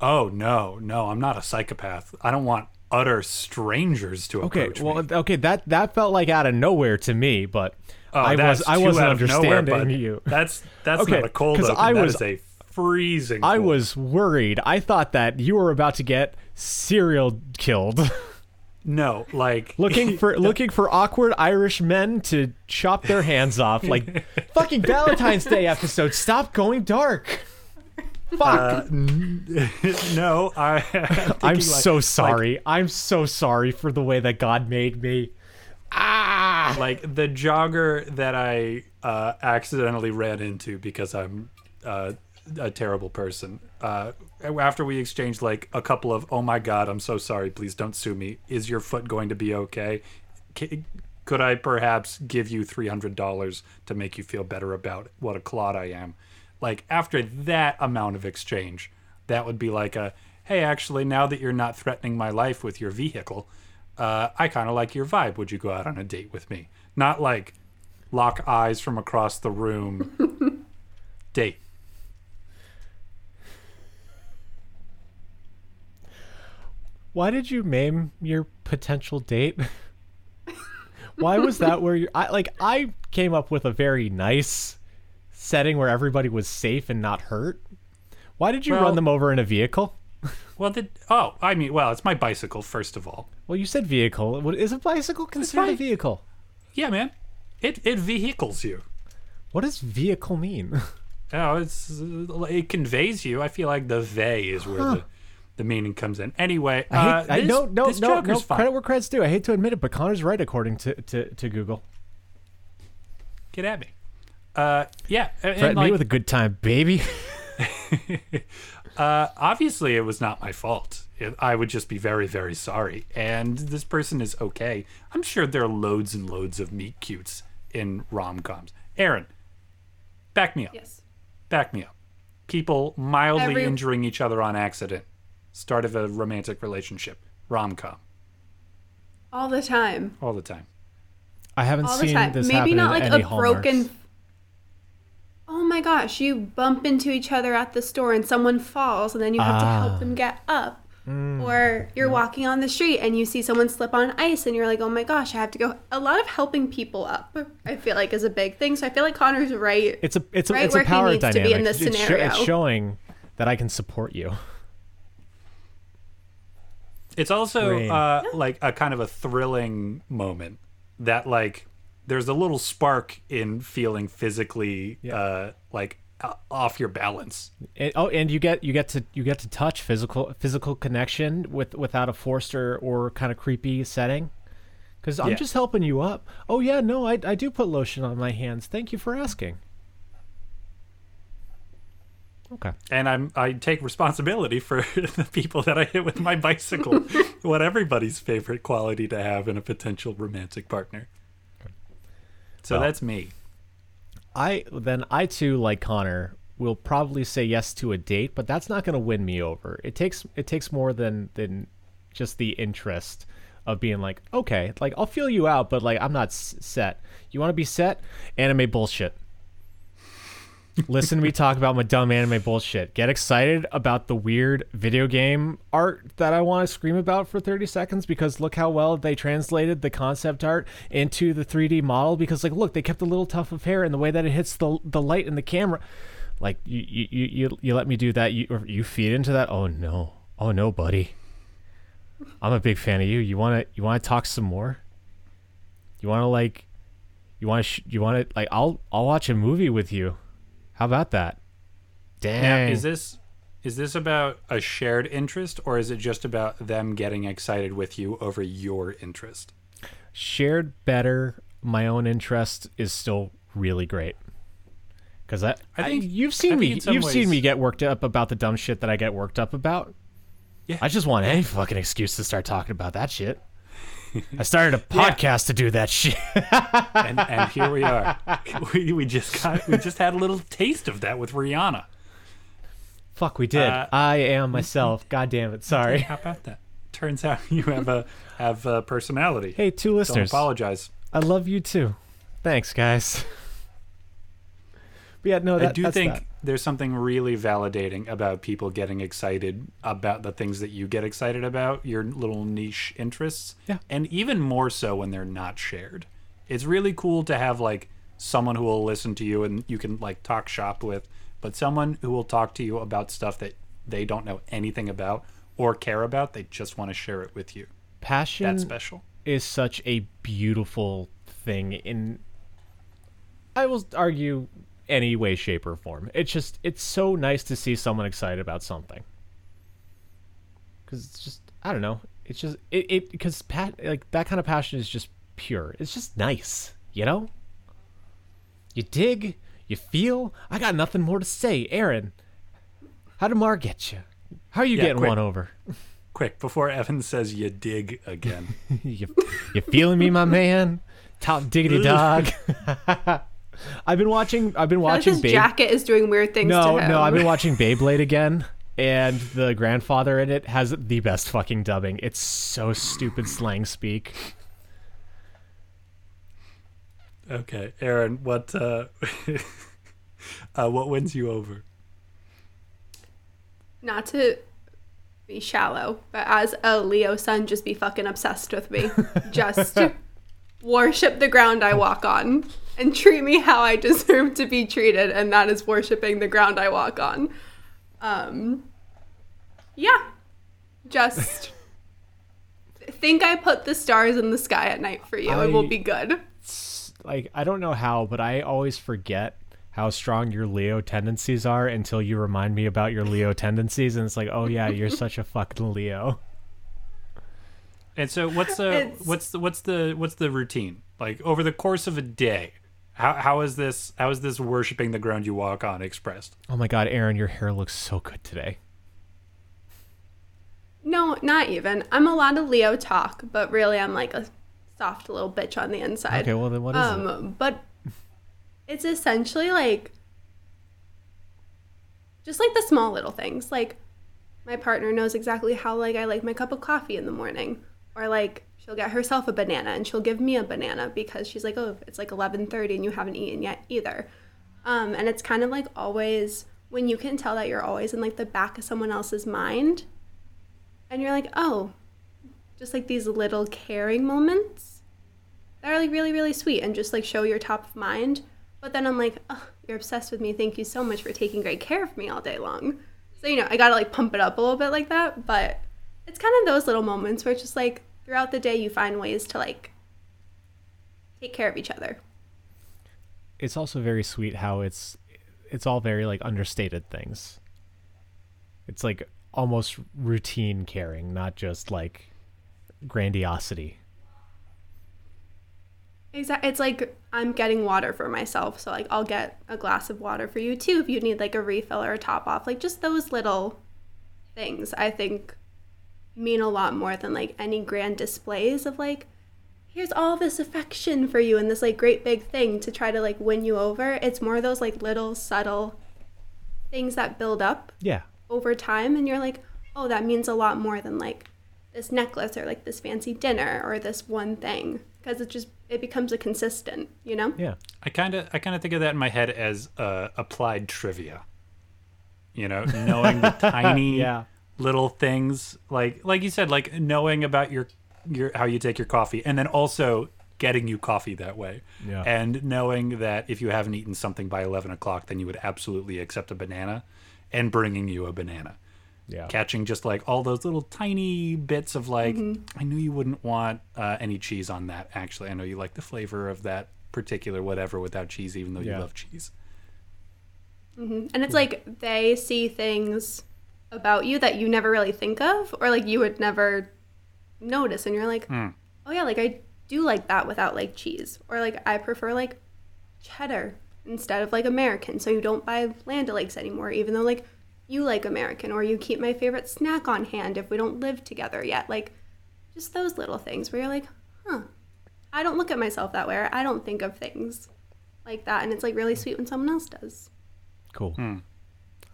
Speaker 1: Oh no, no, I'm not a psychopath. I don't want utter strangers to
Speaker 3: Okay,
Speaker 1: approach
Speaker 3: well,
Speaker 1: me.
Speaker 3: okay, that that felt like out of nowhere to me, but
Speaker 1: Oh,
Speaker 3: I was I wasn't
Speaker 1: of nowhere,
Speaker 3: understanding you.
Speaker 1: That's that's
Speaker 3: Okay,
Speaker 1: not a cold open.
Speaker 3: I
Speaker 1: That
Speaker 3: was-
Speaker 1: is a freezing.
Speaker 3: I was worried. I thought that you were about to get serial killed,
Speaker 1: no like
Speaker 3: looking for looking for awkward Irish men to chop their hands off, like fucking Valentine's Day episode. Stop going dark. Fuck.
Speaker 1: Uh, no, I. I'm,
Speaker 3: I'm
Speaker 1: like-
Speaker 3: so
Speaker 1: like-
Speaker 3: sorry. I'm so sorry for the way that God made me. Ah.
Speaker 1: like the jogger that I uh, accidentally ran into because I'm uh, a terrible person. Uh, after we exchanged like a couple of "Oh my God, I'm so sorry. Please don't sue me. Is your foot going to be okay? C- could I perhaps give you three hundred dollars to make you feel better about what a clod I am?" Like after that amount of exchange, that would be like a, "Hey, actually, now that you're not threatening my life with your vehicle." uh, I kind of like your vibe. Would you go out on a date with me? Not like lock eyes from across the room. date.
Speaker 3: Why did you maim your potential date? Why was that where you I like I came up with a very nice setting where everybody was safe and not hurt? Why did you
Speaker 1: Well-
Speaker 3: run them over in a vehicle?
Speaker 1: Well, the, oh, I mean, well, it's my bicycle first of all.
Speaker 3: Well, you said vehicle. What is a bicycle considered a vehicle?
Speaker 1: Yeah, man, it it vehicles you.
Speaker 3: What does vehicle mean?
Speaker 1: Oh, it's it conveys you. I feel like the "they" is where the the meaning comes in. Anyway,
Speaker 3: I hate,
Speaker 1: uh,
Speaker 3: I
Speaker 1: this,
Speaker 3: no no
Speaker 1: this
Speaker 3: no no
Speaker 1: fine.
Speaker 3: credit where credit's due. I hate to admit it, but Conor's right according to to, to Google.
Speaker 1: Get at me. Uh, yeah, and,
Speaker 3: Threaten
Speaker 1: like,
Speaker 3: me with a good time, baby.
Speaker 1: Uh, obviously, it was not my fault. It, I would just be very, very sorry. And this person is okay. I'm sure there are loads and loads of meet cutes in rom coms. Erin, back me up.
Speaker 2: Yes.
Speaker 1: Back me up. People mildly
Speaker 2: Every-
Speaker 1: injuring each other on accident. Start of a romantic relationship. Rom com.
Speaker 2: All the time.
Speaker 1: All the time.
Speaker 3: I haven't
Speaker 2: All the
Speaker 3: seen
Speaker 2: time.
Speaker 3: this
Speaker 2: Maybe
Speaker 3: happen
Speaker 2: not
Speaker 3: in
Speaker 2: like
Speaker 3: any
Speaker 2: a
Speaker 3: Hallmarks.
Speaker 2: broken. Oh my gosh, you bump into each other at the store and someone falls and then you have to
Speaker 3: Ah.
Speaker 2: help them get up.
Speaker 3: Mm.
Speaker 2: Or you're walking on the street and you see someone slip on ice and you're like, oh my gosh, I have to go. A lot of helping people up, I feel like, is a big thing. So I feel like Conor's right.
Speaker 3: It's a it's a
Speaker 2: right
Speaker 3: it's a
Speaker 2: where he
Speaker 3: power
Speaker 2: needs to be
Speaker 3: dynamic.
Speaker 2: in this
Speaker 3: It's sho-
Speaker 2: scenario.
Speaker 3: it's showing that I can support you.
Speaker 1: It's also
Speaker 3: Rain.
Speaker 1: uh, like a kind of a thrilling moment that like there's a little spark in feeling physically uh, like uh, off your balance.
Speaker 3: And, oh, and you get you get to you get to touch physical physical connection with without a forced or, or kind of creepy setting. Because I'm
Speaker 1: Yeah.
Speaker 3: just helping you up. Oh yeah, no, I I do put lotion on my hands. Thank you for asking. Okay.
Speaker 1: And I'm I take responsibility for the people that I hit with my bicycle. what everybody's favorite quality to have in a potential romantic partner. So
Speaker 3: Well.
Speaker 1: that's me.
Speaker 3: I then I too like Conor will probably say yes to a date, but that's not going to win me over. It takes it takes more than than just the interest of being like, okay, like I'll feel you out, but like I'm not s- set. You want to be set? Anime bullshit. Listen to me talk about my dumb anime bullshit. Get excited about the weird video game art that I want to scream about for 30 seconds because look how well they translated the concept art into the 3D model because like look, they kept a little tuft of hair and the way that it hits the the light in the camera. Like you you you, you, let me do that you you feed into that. Oh no. Oh no, buddy. I'm a big fan of you. You want to you want to talk some more? You want to like you want to sh- you want to like I'll I'll watch a movie with you. How about that? Dang.
Speaker 1: Now, is this is this about a shared interest or is it just about them getting excited with you over your interest?
Speaker 3: shared better my own interest is still really great because I,
Speaker 1: I think-
Speaker 3: you've seen
Speaker 1: think
Speaker 3: me you've seen me get worked up about the dumb shit that I get worked up about.
Speaker 1: Yeah.
Speaker 3: I just want any fucking excuse to start talking about that shit. I started a podcast to do that shit.
Speaker 1: and, and here we are. We, we just got we just had a little taste of that with Rihanna.
Speaker 3: Fuck, we did.
Speaker 1: Uh,
Speaker 3: I am myself. God damn it. Sorry.
Speaker 1: How about that? Turns out you have a have a personality.
Speaker 3: Hey, two
Speaker 1: Don't
Speaker 3: listeners.
Speaker 1: apologize.
Speaker 3: I love you too. Thanks, guys. But yeah, no, that,
Speaker 1: I do think
Speaker 3: that.
Speaker 1: There's something really validating about people getting excited about the things that you get excited about, your little niche interests.
Speaker 3: Yeah.
Speaker 1: And even more so when they're not shared. It's really cool to have like someone who will listen to you and you can like talk shop with, but someone who will talk to you about stuff that they don't know anything about or care about, they just want to share it with you.
Speaker 3: passion
Speaker 1: That's special.
Speaker 3: is such a beautiful thing in I will argue any way shape or form. It's just it's so nice to see someone excited about something. Cuz it's just I don't know. It's just it it cuz pat like that kind of passion is just pure. It's just nice, you know? You dig, you feel. I got nothing more to say. Erin, how did Mar get you? How are you
Speaker 1: Yeah,
Speaker 3: getting
Speaker 1: quick.
Speaker 3: one over?
Speaker 1: Quick, before Evan says you dig again.
Speaker 3: you, you feeling me, my man? Top diggity dog. I've been watching. I've been
Speaker 2: I feel like
Speaker 3: watching.
Speaker 2: his
Speaker 3: Babe-
Speaker 2: jacket is doing weird things
Speaker 3: no,
Speaker 2: to him.
Speaker 3: no, I've been watching Beyblade again, and the grandfather in it has the best fucking dubbing. It's so stupid slang speak.
Speaker 1: Okay, Erin, what uh, uh what wins you over?
Speaker 2: Not to be shallow, but as a Leo sun, just be fucking obsessed with me. just worship the ground I walk on and treat me how I deserve to be treated, and that is worshiping the ground I walk on. Um, yeah, just think I put the stars in the sky at night for you. it
Speaker 3: I-
Speaker 2: will be good.
Speaker 3: Like I don't know how, but I always forget how strong your Leo tendencies are until you remind me about your Leo tendencies, and it's like, oh yeah, you're such a fucking Leo.
Speaker 1: And so what's the
Speaker 2: It's-
Speaker 1: what's the what's the what's the routine? Like over the course of a day, how how is this how is this worshiping the ground you walk on expressed?
Speaker 3: Oh my god, Erin, your hair looks so good today.
Speaker 2: No, not even. I'm a lot of Leo talk, but really I'm like a soft little bitch on the inside.
Speaker 3: Okay, well then what is it?
Speaker 2: um, but it's essentially like just like the small little things. Like my partner knows exactly how like I like my cup of coffee in the morning, or like she'll get herself a banana and she'll give me a banana because she's like, oh, it's like 11:30 and you haven't eaten yet either. Um, and it's kind of like always when you can tell that you're always in like the back of someone else's mind, and you're like, oh, just like these little caring moments that are like really really sweet and just like show you're top of mind. But then i'm like oh you're obsessed with me. Thank you so much for taking great care of me all day long. So you know i gotta like pump it up a little bit like that but it's kind of those little moments where it's just like throughout the day you find ways to like take care of each other
Speaker 3: it's also very sweet how it's it's all very like understated things. It's like almost routine caring, not just like grandiosity.
Speaker 2: Exactly. It's like I'm getting water for myself, so like I'll get a glass of water for you too if you need like a refill or a top off. Like just those little things I think mean a lot more than like any grand displays of like here's all this affection for you and this like great big thing to try to like win you over. It's more those like little subtle things that build up
Speaker 3: Yeah.
Speaker 2: over time and you're like, "Oh, that means a lot more than like this necklace or like this fancy dinner or this one thing." Because it just it becomes a consistent, you know?
Speaker 3: Yeah.
Speaker 1: I kind of I kind of think of that in my head as uh, applied trivia. You know, knowing the tiny
Speaker 3: Yeah.
Speaker 1: Little things like like you said, like knowing about your your how you take your coffee, and then also getting you coffee that way,
Speaker 3: Yeah.
Speaker 1: and knowing that if you haven't eaten something by eleven o'clock, then you would absolutely accept a banana, and bringing you a banana.
Speaker 3: Yeah.
Speaker 1: catching just like all those little tiny bits of like i knew you wouldn't want uh, any cheese on that actually. I know you like the flavor of that particular whatever without cheese even though
Speaker 3: Yeah.
Speaker 1: you love cheese.
Speaker 2: And it's like they see things about you that you never really think of or like you would never notice and you're like, hmm. "Oh yeah, like I do like that without like cheese." Or like I prefer like cheddar instead of like American, so you don't buy Land O'Lakes anymore even though like you like American or you keep my favorite snack on hand if we don't live together yet. Like just those little things where you're like, Huh I don't look at myself that way. Or I don't think of things like that, and it's like really sweet when someone else does.
Speaker 3: Cool. Hmm.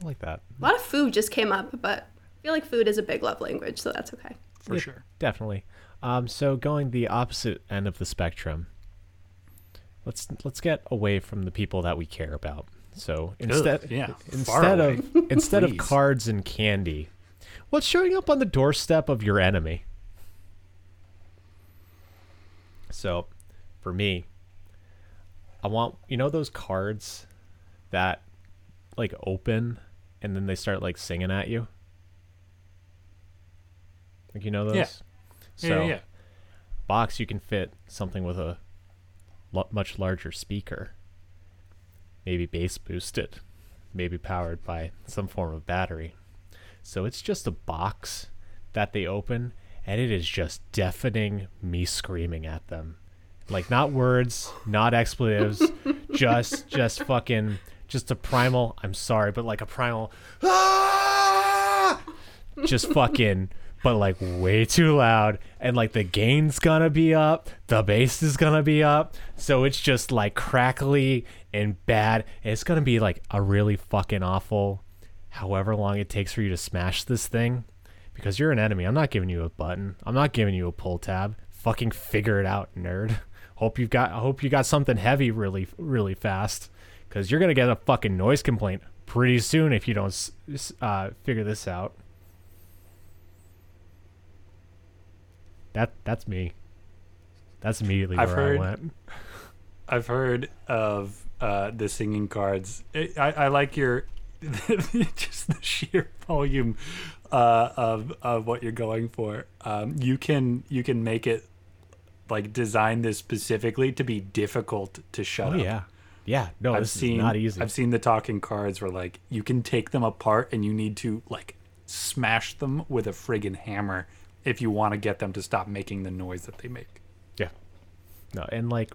Speaker 3: I like that.
Speaker 2: A lot of food just came up, but I feel like food is a big love language, so that's okay.
Speaker 1: For
Speaker 3: Yeah,
Speaker 1: sure.
Speaker 3: Definitely. Um, so going the opposite end of the spectrum. Let's let's get away from the people that we care about. So instead,
Speaker 1: yeah,
Speaker 3: instead of instead of cards and candy, what's showing up on the doorstep of your enemy? So, for me, I want you know those cards that like open and then they start like singing at you. Like you know those.
Speaker 1: Yeah.
Speaker 3: So
Speaker 1: yeah, yeah.
Speaker 3: box you can fit something with a lo- much larger speaker. Maybe bass boosted, maybe powered by some form of battery. So it's just a box that they open and it is just deafening me screaming at them. Like not words, not expletives, just just fucking just a primal, I'm sorry, but like a primal "Ah!" just fucking but like way too loud. And like the gain's gonna be up the bass is gonna be up. So it's just like crackly and bad. And it's gonna be like a really fucking awful however long it takes for you to smash this thing. Because you're an enemy. I'm not giving you a button. I'm not giving you a pull tab. Fucking figure it out nerd. Hope you've got i hope you got something heavy really really fast because you're gonna get a fucking noise complaint pretty soon if you don't uh, figure this out That that's me. That's immediately
Speaker 1: I've
Speaker 3: where
Speaker 1: heard-
Speaker 3: I went.
Speaker 1: I've heard of uh, the singing cards. I, I, I like your just the sheer volume uh, of of what you're going for. Um, you can you can make it like design this specifically to be difficult to shut
Speaker 3: Oh
Speaker 1: up.
Speaker 3: yeah, yeah. No,
Speaker 1: I've
Speaker 3: this
Speaker 1: seen
Speaker 3: is not easy.
Speaker 1: I've seen the talking cards where like you can take them apart and you need to like smash them with a friggin' hammer if you want to get them to stop making the noise that they make.
Speaker 3: Yeah. No, and like,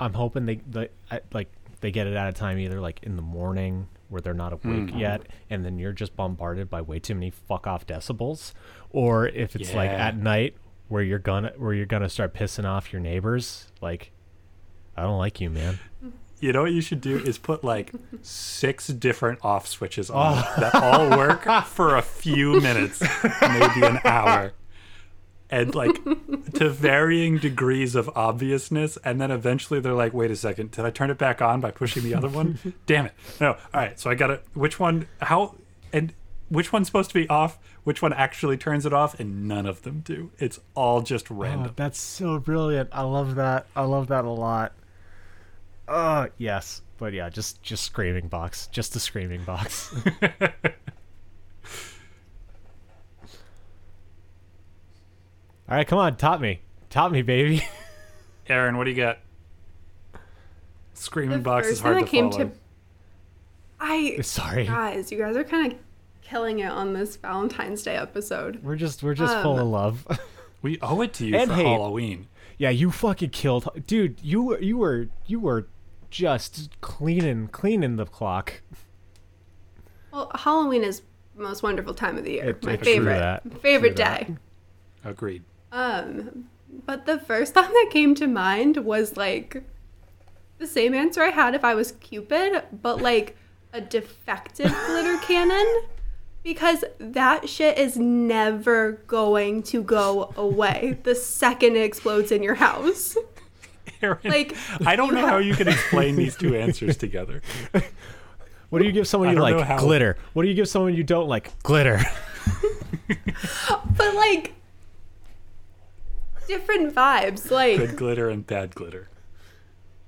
Speaker 3: I'm hoping they, they I, like they get it at a time either like in the morning where they're not awake
Speaker 1: Mm-hmm.
Speaker 3: yet, and then you're just bombarded by way too many fuck off decibels, or if it's like at night where you're gonna where you're gonna start pissing off your neighbors. Like, I don't like you, man.
Speaker 1: You know what you should do is put like six different off switches
Speaker 3: Oh.
Speaker 1: on it that all work for a few minutes, maybe an hour. And like to varying degrees of obviousness, and then eventually they're like, "Wait a second, did I turn it back on by pushing the other one? Damn it! No, all right. So I got to which one? How and which one's supposed to be off? Which one actually turns it off? And none of them do. It's all just oh, random.
Speaker 3: Oh, that's so brilliant. I love that. I love that a lot. Uh yes. But yeah, just just screaming box. Just the screaming box. All right, come on, top me. Top me, baby.
Speaker 1: Erin, what do you got? Screaming
Speaker 2: The
Speaker 1: box is hard
Speaker 2: thing
Speaker 1: to
Speaker 2: came
Speaker 1: follow.
Speaker 2: to I
Speaker 3: Sorry.
Speaker 2: guys, you guys are kind of killing it on this Valentine's Day episode.
Speaker 3: We're just we're just full of
Speaker 2: Um,
Speaker 3: love.
Speaker 1: We owe it to you
Speaker 3: And
Speaker 1: for
Speaker 3: hate.
Speaker 1: Halloween.
Speaker 3: yeah, you fucking killed dude, you were you were you were just cleaning cleaning the clock.
Speaker 2: Well, Halloween is the most wonderful time of the year.
Speaker 3: It-
Speaker 2: My favorite,
Speaker 3: that.
Speaker 2: favorite day.
Speaker 1: Agreed.
Speaker 2: Um, but the first thought that came to mind was like the same answer I had if I was Cupid, but like a defective glitter cannon. Because that shit is never going to go away the second it explodes in your house.
Speaker 1: Erin,
Speaker 2: Like,
Speaker 1: I don't know
Speaker 2: have-
Speaker 1: how you can explain these two answers together.
Speaker 3: What do you give someone you like?
Speaker 1: how-
Speaker 3: Glitter. What do you give someone you don't like? Glitter.
Speaker 2: But like, different vibes. Like,
Speaker 1: Good glitter and bad glitter.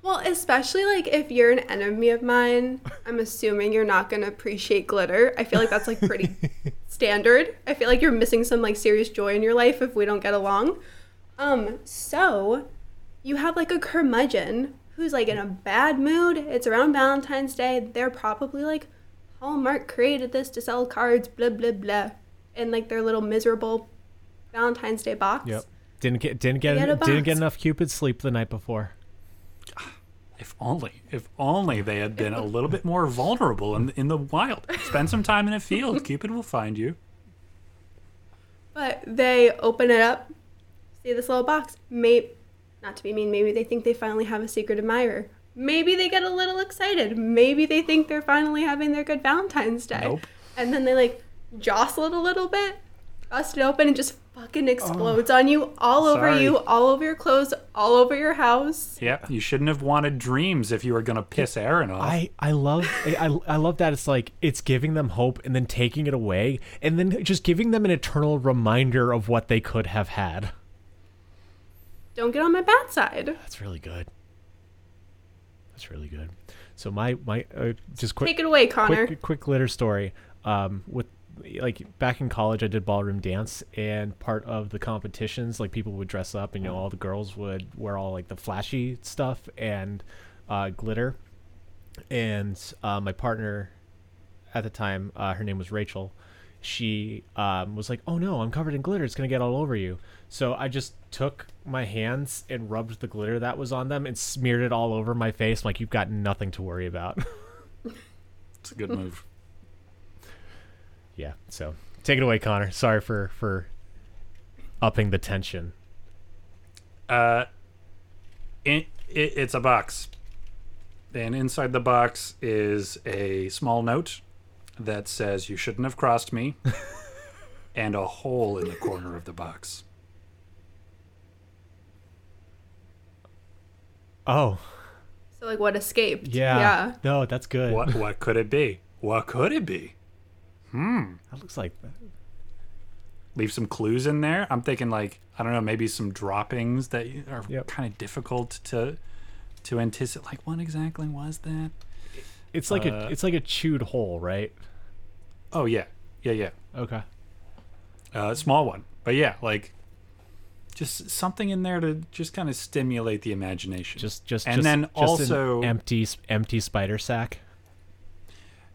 Speaker 2: Well, especially like if you're an enemy of mine, I'm assuming you're not going to appreciate glitter. I feel like that's like pretty standard. I feel like you're missing some like serious joy in your life if we don't get along. Um, so you have like a curmudgeon who's like in a bad mood. It's around Valentine's Day. They're probably like Hallmark created this to sell cards, blah blah blah, in like their little miserable Valentine's Day box. Yep.
Speaker 3: Didn't get didn't get
Speaker 2: get
Speaker 3: didn't get enough Cupid sleep the night before.
Speaker 1: Ah, if only, if only they had been a little bit more vulnerable in, in the wild. Spend some time in a field. Cupid will find you.
Speaker 2: But they open it up, see this little box. May not to be mean, maybe they think they finally have a secret admirer. Maybe they get a little excited. Maybe they think they're finally having their good Valentine's Day.
Speaker 1: Nope.
Speaker 2: And then they like jostle it a little bit, bust it open, and just fucking oh. explodes on you, all over you, all over your clothes, all over your house.
Speaker 1: Yeah, you shouldn't have wanted dreams if you were gonna piss Erin off.
Speaker 3: I, I love I, I I love that it's like it's giving them hope and then taking it away and then just giving them an eternal reminder of what they could have had.
Speaker 2: Don't get on my bad side.
Speaker 3: That's really good. That's really good. So my my uh, just quick
Speaker 2: Take it away, Conor.
Speaker 3: quick quick glitter story. Um, with like back in college, I did ballroom dance, and part of the competitions, like people would dress up, and you know all the girls would wear all like the flashy stuff and uh, glitter. And uh, my partner at the time, uh, her name was Rachel. She um, was like, "Oh no, I'm covered in glitter. It's gonna get all over you." So I just took my hands and rubbed the glitter that was on them and smeared it all over my face. like, you've got nothing to worry about.
Speaker 1: it's a good move.
Speaker 3: yeah. So take it away, Conor. Sorry for for upping the tension.
Speaker 1: Uh, it, it, it's a box, and inside the box is a small note that says "You shouldn't have crossed me," and a hole in the corner of the box.
Speaker 3: Oh,
Speaker 2: So like what escaped?
Speaker 3: yeah.
Speaker 2: Yeah.
Speaker 3: No, that's good.
Speaker 1: What what could it be? What could it be? Hmm.
Speaker 3: That looks like
Speaker 1: Leave some clues in there. I'm thinking like I don't know, maybe some droppings that are
Speaker 3: Yep.
Speaker 1: kind of difficult to to anticipate. Like what exactly was that?
Speaker 3: it's like
Speaker 1: Uh,
Speaker 3: a it's like a chewed hole, right?
Speaker 1: Oh yeah, yeah, yeah.
Speaker 3: Okay.
Speaker 1: uh, small one, but yeah, like just something in there to just kind of stimulate the imagination.
Speaker 3: Just just
Speaker 1: and
Speaker 3: just,
Speaker 1: then
Speaker 3: just
Speaker 1: also
Speaker 3: an empty empty spider sack.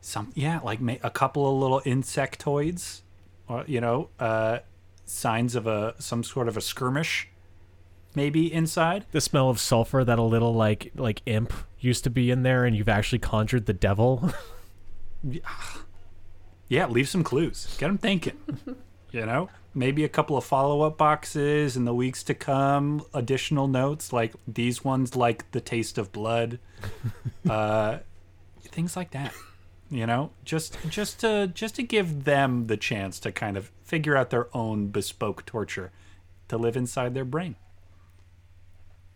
Speaker 1: some yeah, like a couple of little insectoids, or you know, uh, signs of a some sort of a skirmish, maybe inside.
Speaker 3: The smell of sulfur that a little like like imp used to be in there, and you've actually conjured the devil.
Speaker 1: Yeah, leave some clues. Get them thinking. you know, maybe a couple of follow up boxes in the weeks to come. Additional notes like these ones, like the taste of blood, uh, things like that. You know, just just to just to give them the chance to kind of figure out their own bespoke torture to live inside their brain.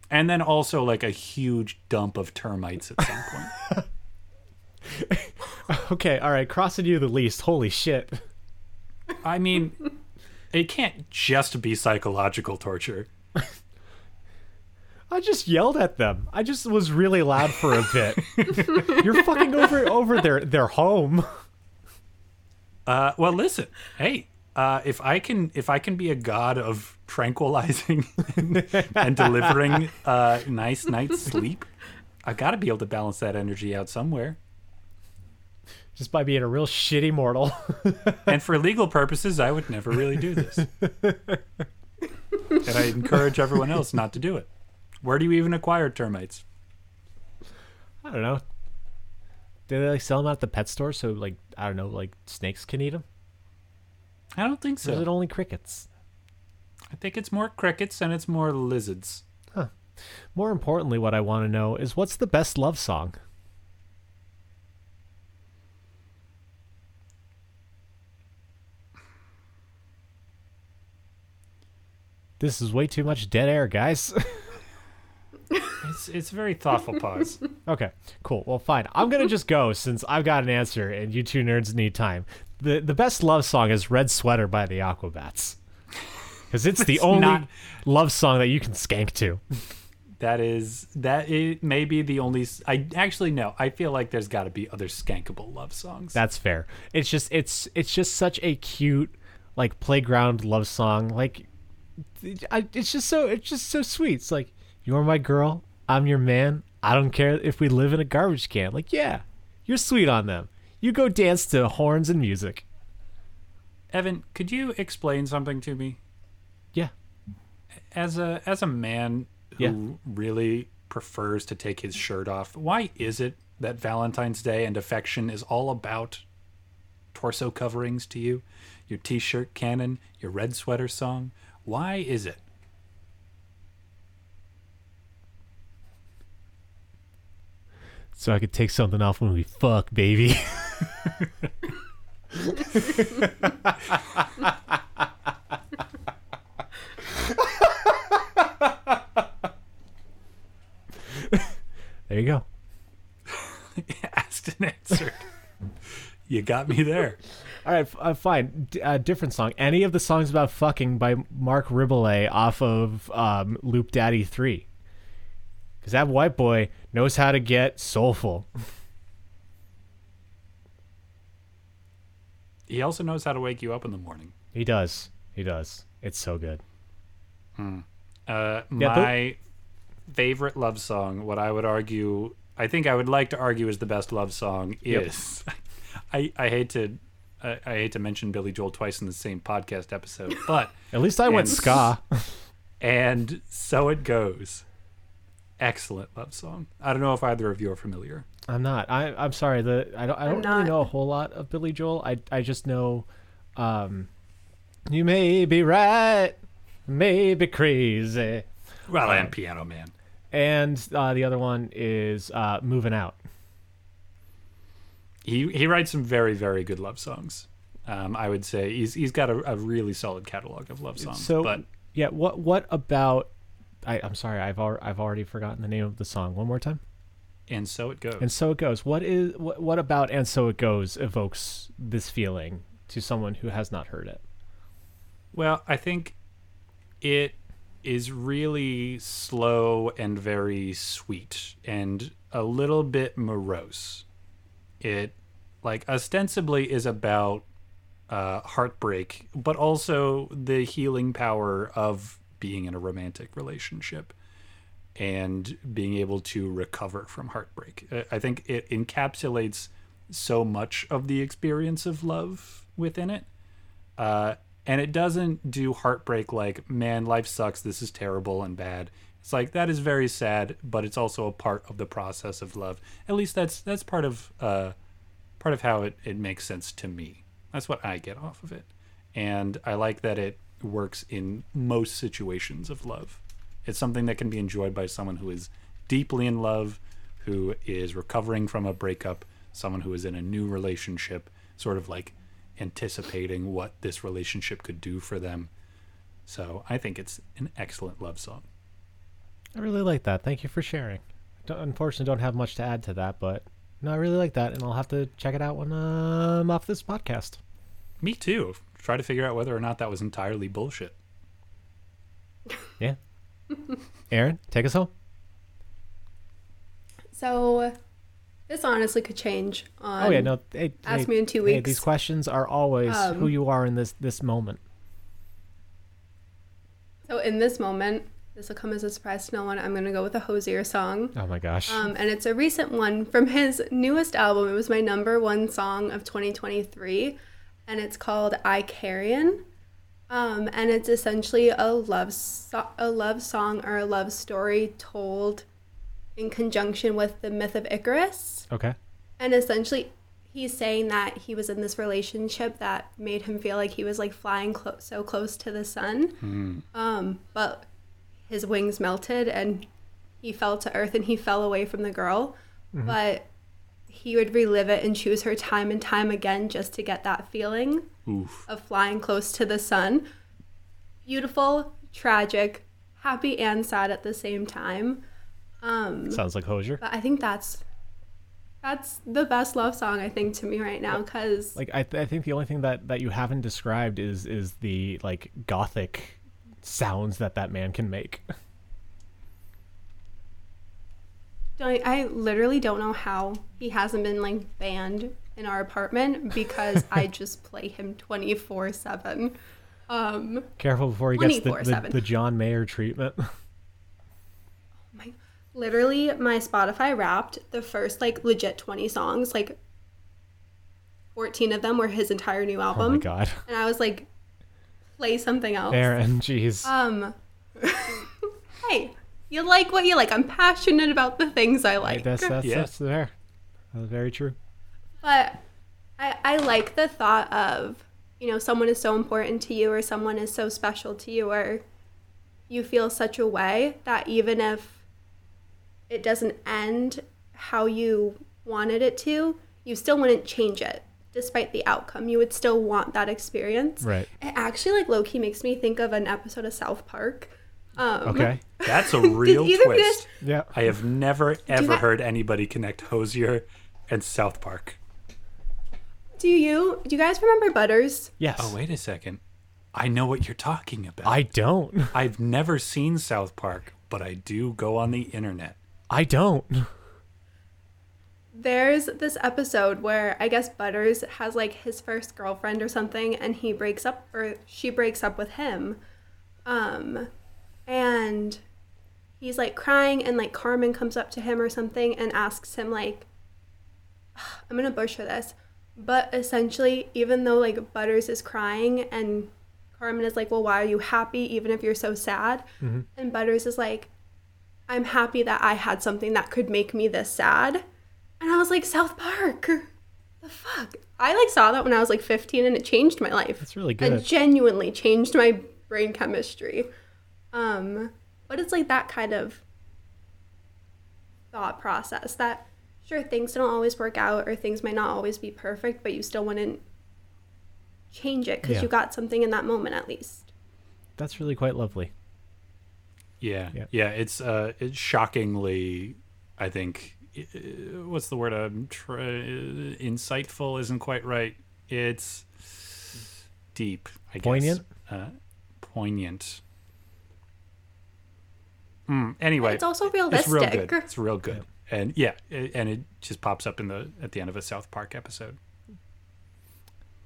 Speaker 1: And then also like a huge dump of termites at some point.
Speaker 3: okay, all right, crossing you the least. Holy shit.
Speaker 1: I mean, it can't just be psychological torture.
Speaker 3: I just yelled at them. I just was really loud for a bit. You're fucking over over their their home.
Speaker 1: Uh, well, listen, hey, uh, if I can, if I can be a god of tranquilizing and, and delivering uh, nice night's sleep, I got to be able to balance that energy out somewhere.
Speaker 3: Just by being a real shitty mortal.
Speaker 1: And for legal purposes, I would never really do this. and I encourage everyone else not to do it. Where do you even acquire termites?
Speaker 3: I don't know. Do they like sell them at the pet store so like I don't know like snakes can eat them?
Speaker 1: I don't think
Speaker 3: Or is
Speaker 1: so.
Speaker 3: it only crickets?
Speaker 1: I think it's more crickets and it's more lizards. Huh.
Speaker 3: More importantly, what I want to know is what's the best love song? This is way too much dead air, guys.
Speaker 1: It's it's a very thoughtful pause.
Speaker 3: okay, cool. Well, fine. I'm gonna just go since I've got an answer and you two nerds need time. the The best love song is "Red Sweater" by the Aquabats, because it's the
Speaker 1: It's
Speaker 3: only
Speaker 1: not-
Speaker 3: love song that you can skank to.
Speaker 1: That is that it may be the only. I actually no. I feel like there's got to be other skankable love songs.
Speaker 3: That's fair. It's just it's it's just such a cute like playground love song. Like I, it's just so it's just so sweet. It's like you're my girl, I'm your man. I don't care if we live in a garbage can. Like yeah, you're sweet on them. You go dance to horns and music.
Speaker 1: Evan, could you explain something to me?
Speaker 3: Yeah.
Speaker 1: As a as a man who
Speaker 3: Yeah.
Speaker 1: really prefers to take his shirt off, why is it that Valentine's Day and affection is all about torso coverings to you? Your t-shirt cannon, your red sweater song. Why is it?
Speaker 3: So I could take something off when we fuck, baby. there you go.
Speaker 1: Asked and answered. You got me there.
Speaker 3: All right, uh, fine. D- uh, different song. Any of the songs about fucking by Marc Rebillet off of um, Loop Daddy 3. Because that white boy knows how to get soulful.
Speaker 1: He also knows how to wake you up in the morning.
Speaker 3: He does. He does. It's so good.
Speaker 1: Uh,
Speaker 3: Yeah, but-
Speaker 1: my favorite love song, what I would argue, I think I would like to argue is the best love song
Speaker 3: Yep.
Speaker 1: is. I, I hate to. I, I hate to mention Billy Joel twice in the same podcast episode, but
Speaker 3: At least I went
Speaker 1: And-
Speaker 3: ska.
Speaker 1: and so it goes. Excellent love song. I don't know if either of you are familiar.
Speaker 3: I'm not. I I'm sorry. The I don't I don't really know a whole lot of Billy Joel. I I just know um you may be right, may be crazy.
Speaker 1: Well,
Speaker 3: Uh,
Speaker 1: and Piano Man.
Speaker 3: And uh, the other one is uh moving out.
Speaker 1: He he writes some very very good love songs. Um, I would say he's he's got a, a really solid catalog of love songs.
Speaker 3: So
Speaker 1: but
Speaker 3: yeah, what what about I, I'm sorry, I've al- I've already forgotten the name of the song. One more time.
Speaker 1: and so it goes.
Speaker 3: And so it goes. What is what, what about and so it goes evokes this feeling to someone who has not heard it?
Speaker 1: Well, I think it is really slow and very sweet and a little bit morose. It like ostensibly is about uh, heartbreak, but also the healing power of being in a romantic relationship and being able to recover from heartbreak. I- think it encapsulates so much of the experience of love within it. Uh, and it doesn't do heartbreak like, man, life sucks, this is terrible and bad. It's like that is very sad, but it's also a part of the process of love. At least that's that's part of uh, part of how it, it makes sense to me. That's what I get off of it. And I like that it works in most situations of love. It's something that can be enjoyed by someone who is deeply in love, who is recovering from a breakup, someone who is in a new relationship, sort of like anticipating what this relationship could do for them. So I think it's an excellent love song.
Speaker 3: I really like that. Thank you for sharing. Don't, unfortunately, don't have much to add to that, but no, I really like that, and I'll have to check it out when uh, I'm off this podcast.
Speaker 1: Me too. Try to figure out whether or not that was entirely bullshit.
Speaker 3: Yeah. Erin, take us home.
Speaker 2: So, this honestly could change. On,
Speaker 3: oh yeah, no. Hey,
Speaker 2: ask
Speaker 3: hey,
Speaker 2: me in two
Speaker 3: hey,
Speaker 2: weeks.
Speaker 3: these questions are always
Speaker 2: Um,
Speaker 3: who you are in this this moment.
Speaker 2: So in this moment, this will come as a surprise to no one. I'm gonna go with a Hozier song.
Speaker 3: Oh my gosh.
Speaker 2: Um, and it's a recent one from his newest album. It was my number one song of 2023, and it's called "I Carrion." Um, and it's essentially a love so- a love song or a love story told in conjunction with the myth of Icarus.
Speaker 3: okay.
Speaker 2: And essentially, he's saying that he was in this relationship that made him feel like he was like flying clo- so close to the sun. Um, but his wings melted and he fell to earth and he fell away from the girl. But he would relive it and choose her time and time again just to get that feeling
Speaker 1: Oof.
Speaker 2: of flying close to the sun. Beautiful, tragic, happy, and sad at the same time. Um,
Speaker 3: Sounds like Hozier.
Speaker 2: but I think that's that's the best love song I think to me right now because
Speaker 3: Like I, th- I think the only thing that that you haven't described is is the like gothic sounds that that man can make.
Speaker 2: I, I literally don't know how he hasn't been like banned in our apartment because I just play him twenty four seven. Um,
Speaker 3: Careful before he gets the, the, the John Mayer treatment.
Speaker 2: my literally my Spotify wrapped the first like legit twenty songs like. 14 of them were his entire new album.
Speaker 3: oh my god.
Speaker 2: And I was like, play something else.
Speaker 3: Erin, jeez.
Speaker 2: Um, hey, you like what you like. I'm passionate about the things I like.
Speaker 3: that's that's
Speaker 1: Yeah.
Speaker 3: that's there. That's very true.
Speaker 2: But I, I like the thought of, you know, someone is so important to you or someone is so special to you or you feel such a way that even if it doesn't end how you wanted it to, you still wouldn't change it despite the outcome. You would still want that experience.
Speaker 3: Right.
Speaker 2: It actually like low key makes me think of an episode of South Park. Um,
Speaker 3: Okay.
Speaker 1: That's a real
Speaker 2: either of
Speaker 1: twist.
Speaker 3: Yeah.
Speaker 1: I have never ever
Speaker 2: that-
Speaker 1: heard anybody connect Hozier and South Park.
Speaker 2: Do you do you guys remember Butters?
Speaker 3: Yes.
Speaker 1: Oh wait a second. I know what you're talking about.
Speaker 3: I don't.
Speaker 1: I've never seen South Park, but I do go on the internet.
Speaker 3: I don't.
Speaker 2: There's this episode where I guess Butters has like his first girlfriend or something and he breaks up or she breaks up with him. Um and he's like crying and like Cartman comes up to him or something and asks him like I'm going to butcher this, but essentially even though like Butters is crying and Cartman is like, "Well, why are you happy even if you're so sad?" And Butters is like, I'm happy that I had something that could make me this sad. And I was like, South Park. The fuck? I like saw that when I was like 15 and it changed my life.
Speaker 3: That's really good.
Speaker 2: It genuinely changed my brain chemistry. Um, but it's like that kind of thought process that sure things don't always work out or things might not always be perfect, but you still wouldn't change it because
Speaker 3: Yeah.
Speaker 2: you got something in that moment at least.
Speaker 3: That's really quite lovely.
Speaker 1: Yeah,
Speaker 3: Yeah.
Speaker 1: yeah. It's uh, it's shockingly, I think, what's the word? Um, tr- uh, insightful isn't quite right. It's deep. I guess.
Speaker 3: Poignant?
Speaker 1: Uh, poignant. Mm, anyway,
Speaker 2: It's also
Speaker 1: It's real good. It's real good, and yeah, it, and it just pops up in the at the end of a South Park episode.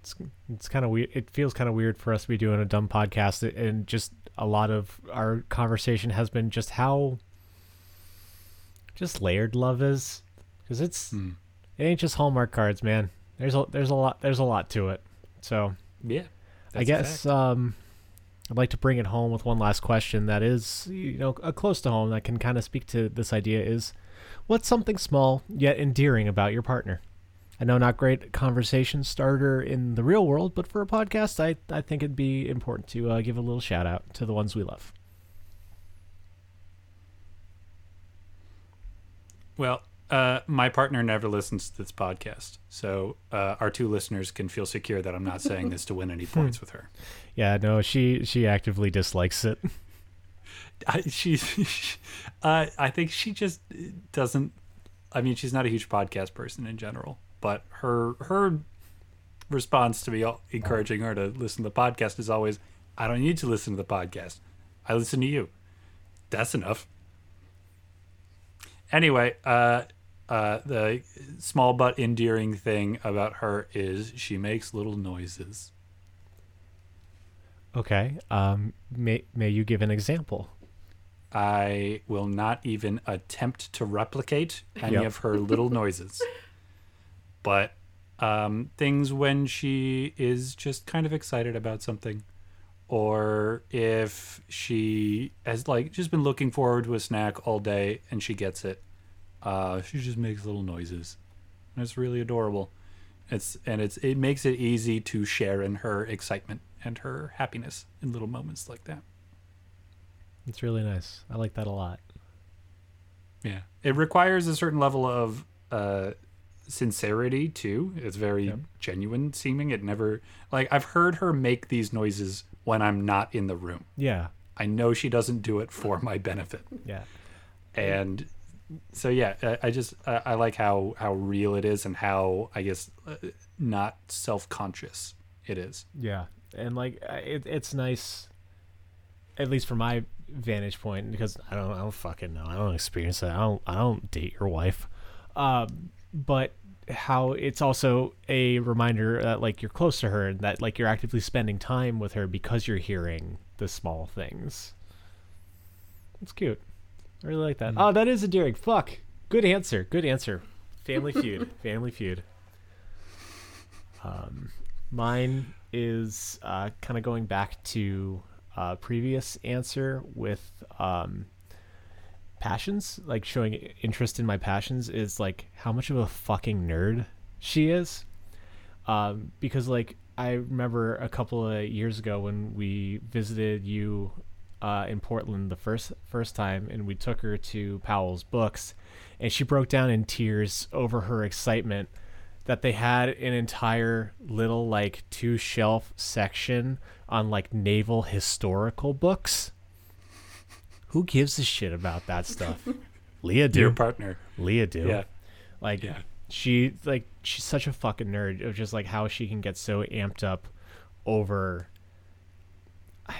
Speaker 3: It's it's kind of weird. It feels kind of weird for us to be doing a dumb podcast, and just a lot of our conversation has been just how just layered love is, because it's
Speaker 1: Hmm.
Speaker 3: it ain't just Hallmark cards, man. There's a there's a lot there's a lot to it. So
Speaker 1: Yeah,
Speaker 3: I guess um, I'd like to bring it home with one last question that is, you know, a close to home that can kind of speak to this idea is what's something small yet endearing about your partner? I know not great conversation starter in the real world, but for a podcast, I, I think it'd be important to uh, give a little shout out to the ones we love.
Speaker 1: Well, uh, my partner never listens to this podcast, so uh, our two listeners can feel secure that I'm not saying this to win any points with her.
Speaker 3: Yeah, no, she she actively dislikes it.
Speaker 1: I, she, uh, I think she just doesn't. I mean, she's not a huge podcast person in general, but her her response to me encouraging her to listen to the podcast is always, "I don't need to listen to the podcast. I listen to you. That's enough." Anyway, uh, uh, the small but endearing thing about her is she makes little noises.
Speaker 3: Okay, um, may may you give an example?
Speaker 1: I will not even attempt to replicate any
Speaker 3: Yep.
Speaker 1: of her little noises. But um, things when she is just kind of excited about something, or if she has like just been looking forward to a snack all day and she gets it, uh, she just makes little noises. And it's really adorable. It's and it's it makes it easy to share in her excitement and her happiness in little moments like that.
Speaker 3: It's really nice. I like that a lot.
Speaker 1: Yeah. It requires a certain level of uh sincerity too. It's very
Speaker 3: Yep.
Speaker 1: genuine seeming. It never like I've heard her make these noises when I'm not in the room.
Speaker 3: Yeah,
Speaker 1: I know she doesn't do it for my benefit.
Speaker 3: yeah.
Speaker 1: And so yeah, I, I just I, I like how how real it is and how I guess uh, not self-conscious it is.
Speaker 3: Yeah, and like it, it's nice, at least from my vantage point, because I don't, I don't fucking know, I don't experience it. I don't, I don't date your wife, um, but how it's also a reminder that like you're close to her and that like you're actively spending time with her because you're hearing the small things. It's cute. I really like that. Oh, that is endearing. Fuck. Good answer. Good answer. Family Feud. Family Feud. Um, mine is uh, kind of going back to uh, previous answer with um, passions, like showing interest in my passions is like how much of a fucking nerd she is. Um, because like I remember a couple of years ago when we visited you uh, in Portland the first first time, and we took her to Powell's Books, and she broke down in tears over her excitement that they had an entire little like two shelf section on like naval historical books. Who gives a shit about that stuff? Leah do.
Speaker 1: Your partner.
Speaker 3: Leah do.
Speaker 1: Yeah.
Speaker 3: Like
Speaker 1: Yeah.
Speaker 3: she like she's such a fucking nerd of just like how she can get so amped up over uh,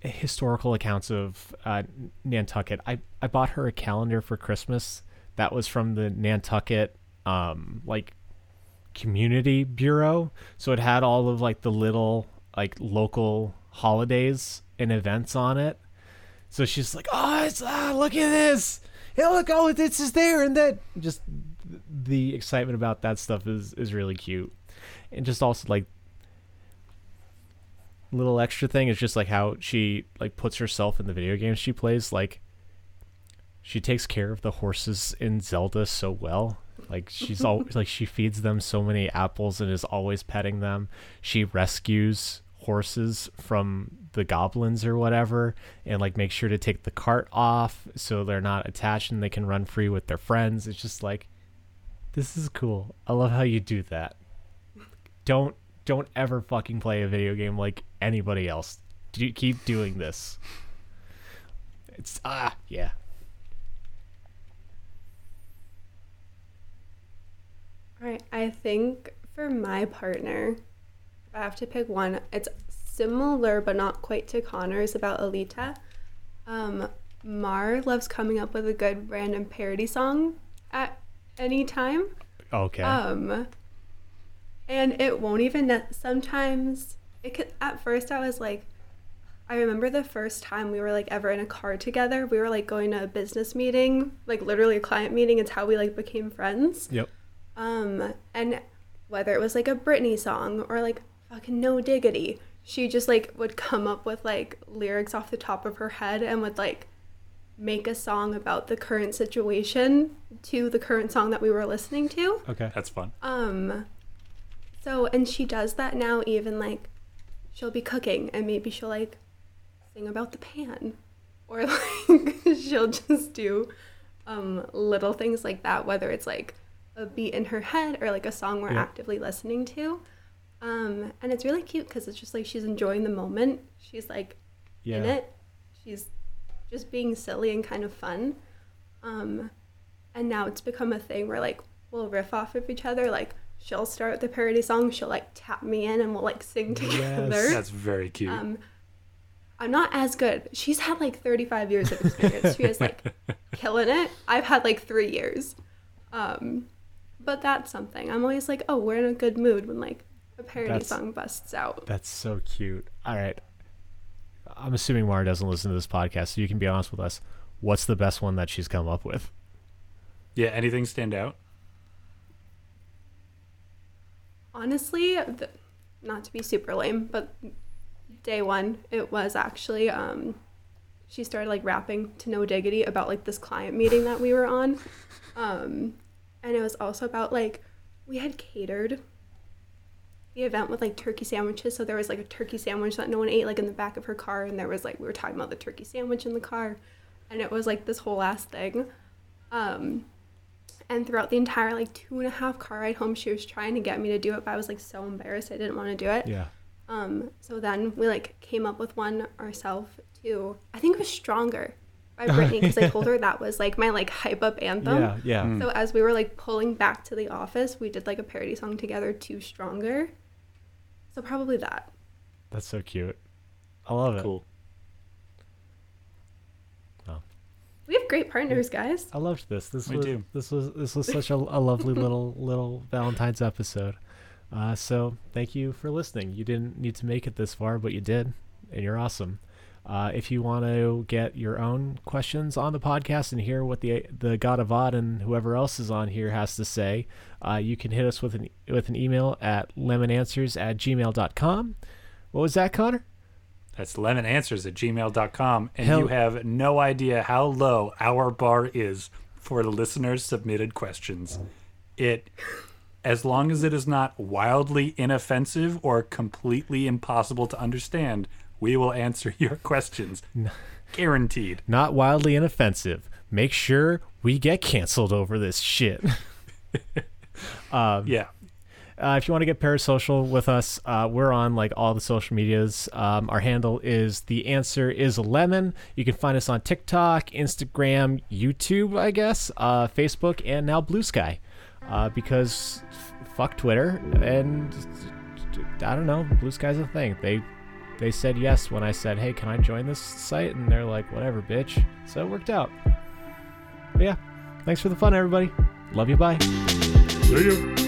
Speaker 3: historical accounts of uh, Nantucket. I I bought her a calendar for Christmas that was from the Nantucket um like community bureau. So it had all of like the little like local holidays and events on it. So she's like, "Oh, it's, ah, look at this! Hey, look, oh, this is there, and that." Just the excitement about that stuff is is really cute, and just also like little extra thing is just like how she like puts herself in the video games she plays. Like she takes care of the horses in Zelda so well. Like she's all like she feeds them so many apples and is always petting them. She rescues horses from the goblins or whatever and like make sure to take the cart off so they're not attached and they can run free with their friends. It's just like this is cool. I love how you do that. Don't don't ever fucking play a video game like anybody else. Do keep doing this. It's ah yeah.
Speaker 2: All right, I think for my partner, I have to pick one, it's similar but not quite to Conor's about Alita. Um, Mar loves coming up with a good random parody song at any time.
Speaker 3: Okay.
Speaker 2: Um, and it won't even. Ne- sometimes it could. At first, I was like, I remember the first time we were like ever in a car together. We were like going to a business meeting, like literally a client meeting. It's how we like became friends.
Speaker 3: yep.
Speaker 2: Um, and whether it was like a Britney song or like fucking No Diggity, she just like would come up with like lyrics off the top of her head and would like make a song about the current situation to the current song that we were listening to.
Speaker 3: Okay.
Speaker 1: That's fun.
Speaker 2: Um, so and she does that now. Even like, she'll be cooking and maybe she'll like sing about the pan, or like she'll just do um little things like that. Whether it's like a beat in her head or like a song we're
Speaker 3: Yeah.
Speaker 2: actively listening to. Um, and it's really cute because it's just like she's enjoying the moment. She's like
Speaker 3: Yeah.
Speaker 2: in it. She's just being silly and kind of fun. Um, and now it's become a thing where like we'll riff off of each other. Like she'll start the parody song, she'll like tap me in, and we'll like sing together.
Speaker 1: Yes, That's very cute.
Speaker 2: Um, I'm not as good. She's had like 35 years of experience. she is like killing it. I've had like three years. Um, but that's something. I'm always like, oh, we're in a good mood when like a parody
Speaker 3: That's-
Speaker 2: song busts out.
Speaker 3: That's so cute. All right. I'm assuming Mara doesn't listen to this podcast, so you can be honest with us. What's the best one that she's come up with?
Speaker 1: yeah. Anything stand out?
Speaker 2: honestly th- not to be super lame but day one it was actually um she started like rapping to no diggity about like this client meeting that we were on um and it was also about like we had catered the event with like turkey sandwiches so there was like a turkey sandwich that no one ate like in the back of her car and there was like we were talking about the turkey sandwich in the car and it was like this whole last thing um and throughout the entire like two and a half car ride home, she was trying to get me to do it, but I was like so embarrassed I didn't want to do it.
Speaker 3: Yeah.
Speaker 2: Um, so then we like came up with one ourselves too. I think it was Stronger by Britney because I told her that was like my like hype up anthem.
Speaker 3: Yeah. Yeah.
Speaker 2: So as we were like pulling back to the office, we did like a parody song together to Stronger. So probably that.
Speaker 3: That's so cute. I love it.
Speaker 1: Cool.
Speaker 2: We have great partners, guys.
Speaker 3: I loved this. This
Speaker 1: We
Speaker 3: was
Speaker 1: do.
Speaker 3: this was this was such a, a lovely little little Valentine's episode. Uh, so thank you for listening. You didn't need to make it this far, but you did, and you're awesome. Uh, if you want to get your own questions on the podcast and hear what the the God of Odd and whoever else is on here has to say, uh, you can hit us with an with an email at lemonanswers at gmail.com. What was that, Conor?
Speaker 1: That's lemonanswers at gmail.com. And
Speaker 3: Hell-
Speaker 1: you have no idea how low our bar is for the listeners' submitted questions. It, as long as it is not wildly inoffensive or completely impossible to understand, we will answer your questions. Guaranteed.
Speaker 3: Not wildly inoffensive. Make sure we get canceled over this shit.
Speaker 1: Yeah.
Speaker 3: Uh, if you want to get parasocial with us, uh, we're on like all the social medias. Um, our handle is the answer is lemon. You can find us on TikTok, Instagram, YouTube, I guess, uh, Facebook, and now Blue Sky. Uh, because f- fuck Twitter, and I don't know, Blue Sky's a thing. They they said yes when I said, "Hey, can I join this site?" And they're like, "Whatever, bitch." So it worked out. But yeah, thanks for the fun, everybody. Love you. Bye.
Speaker 1: See you.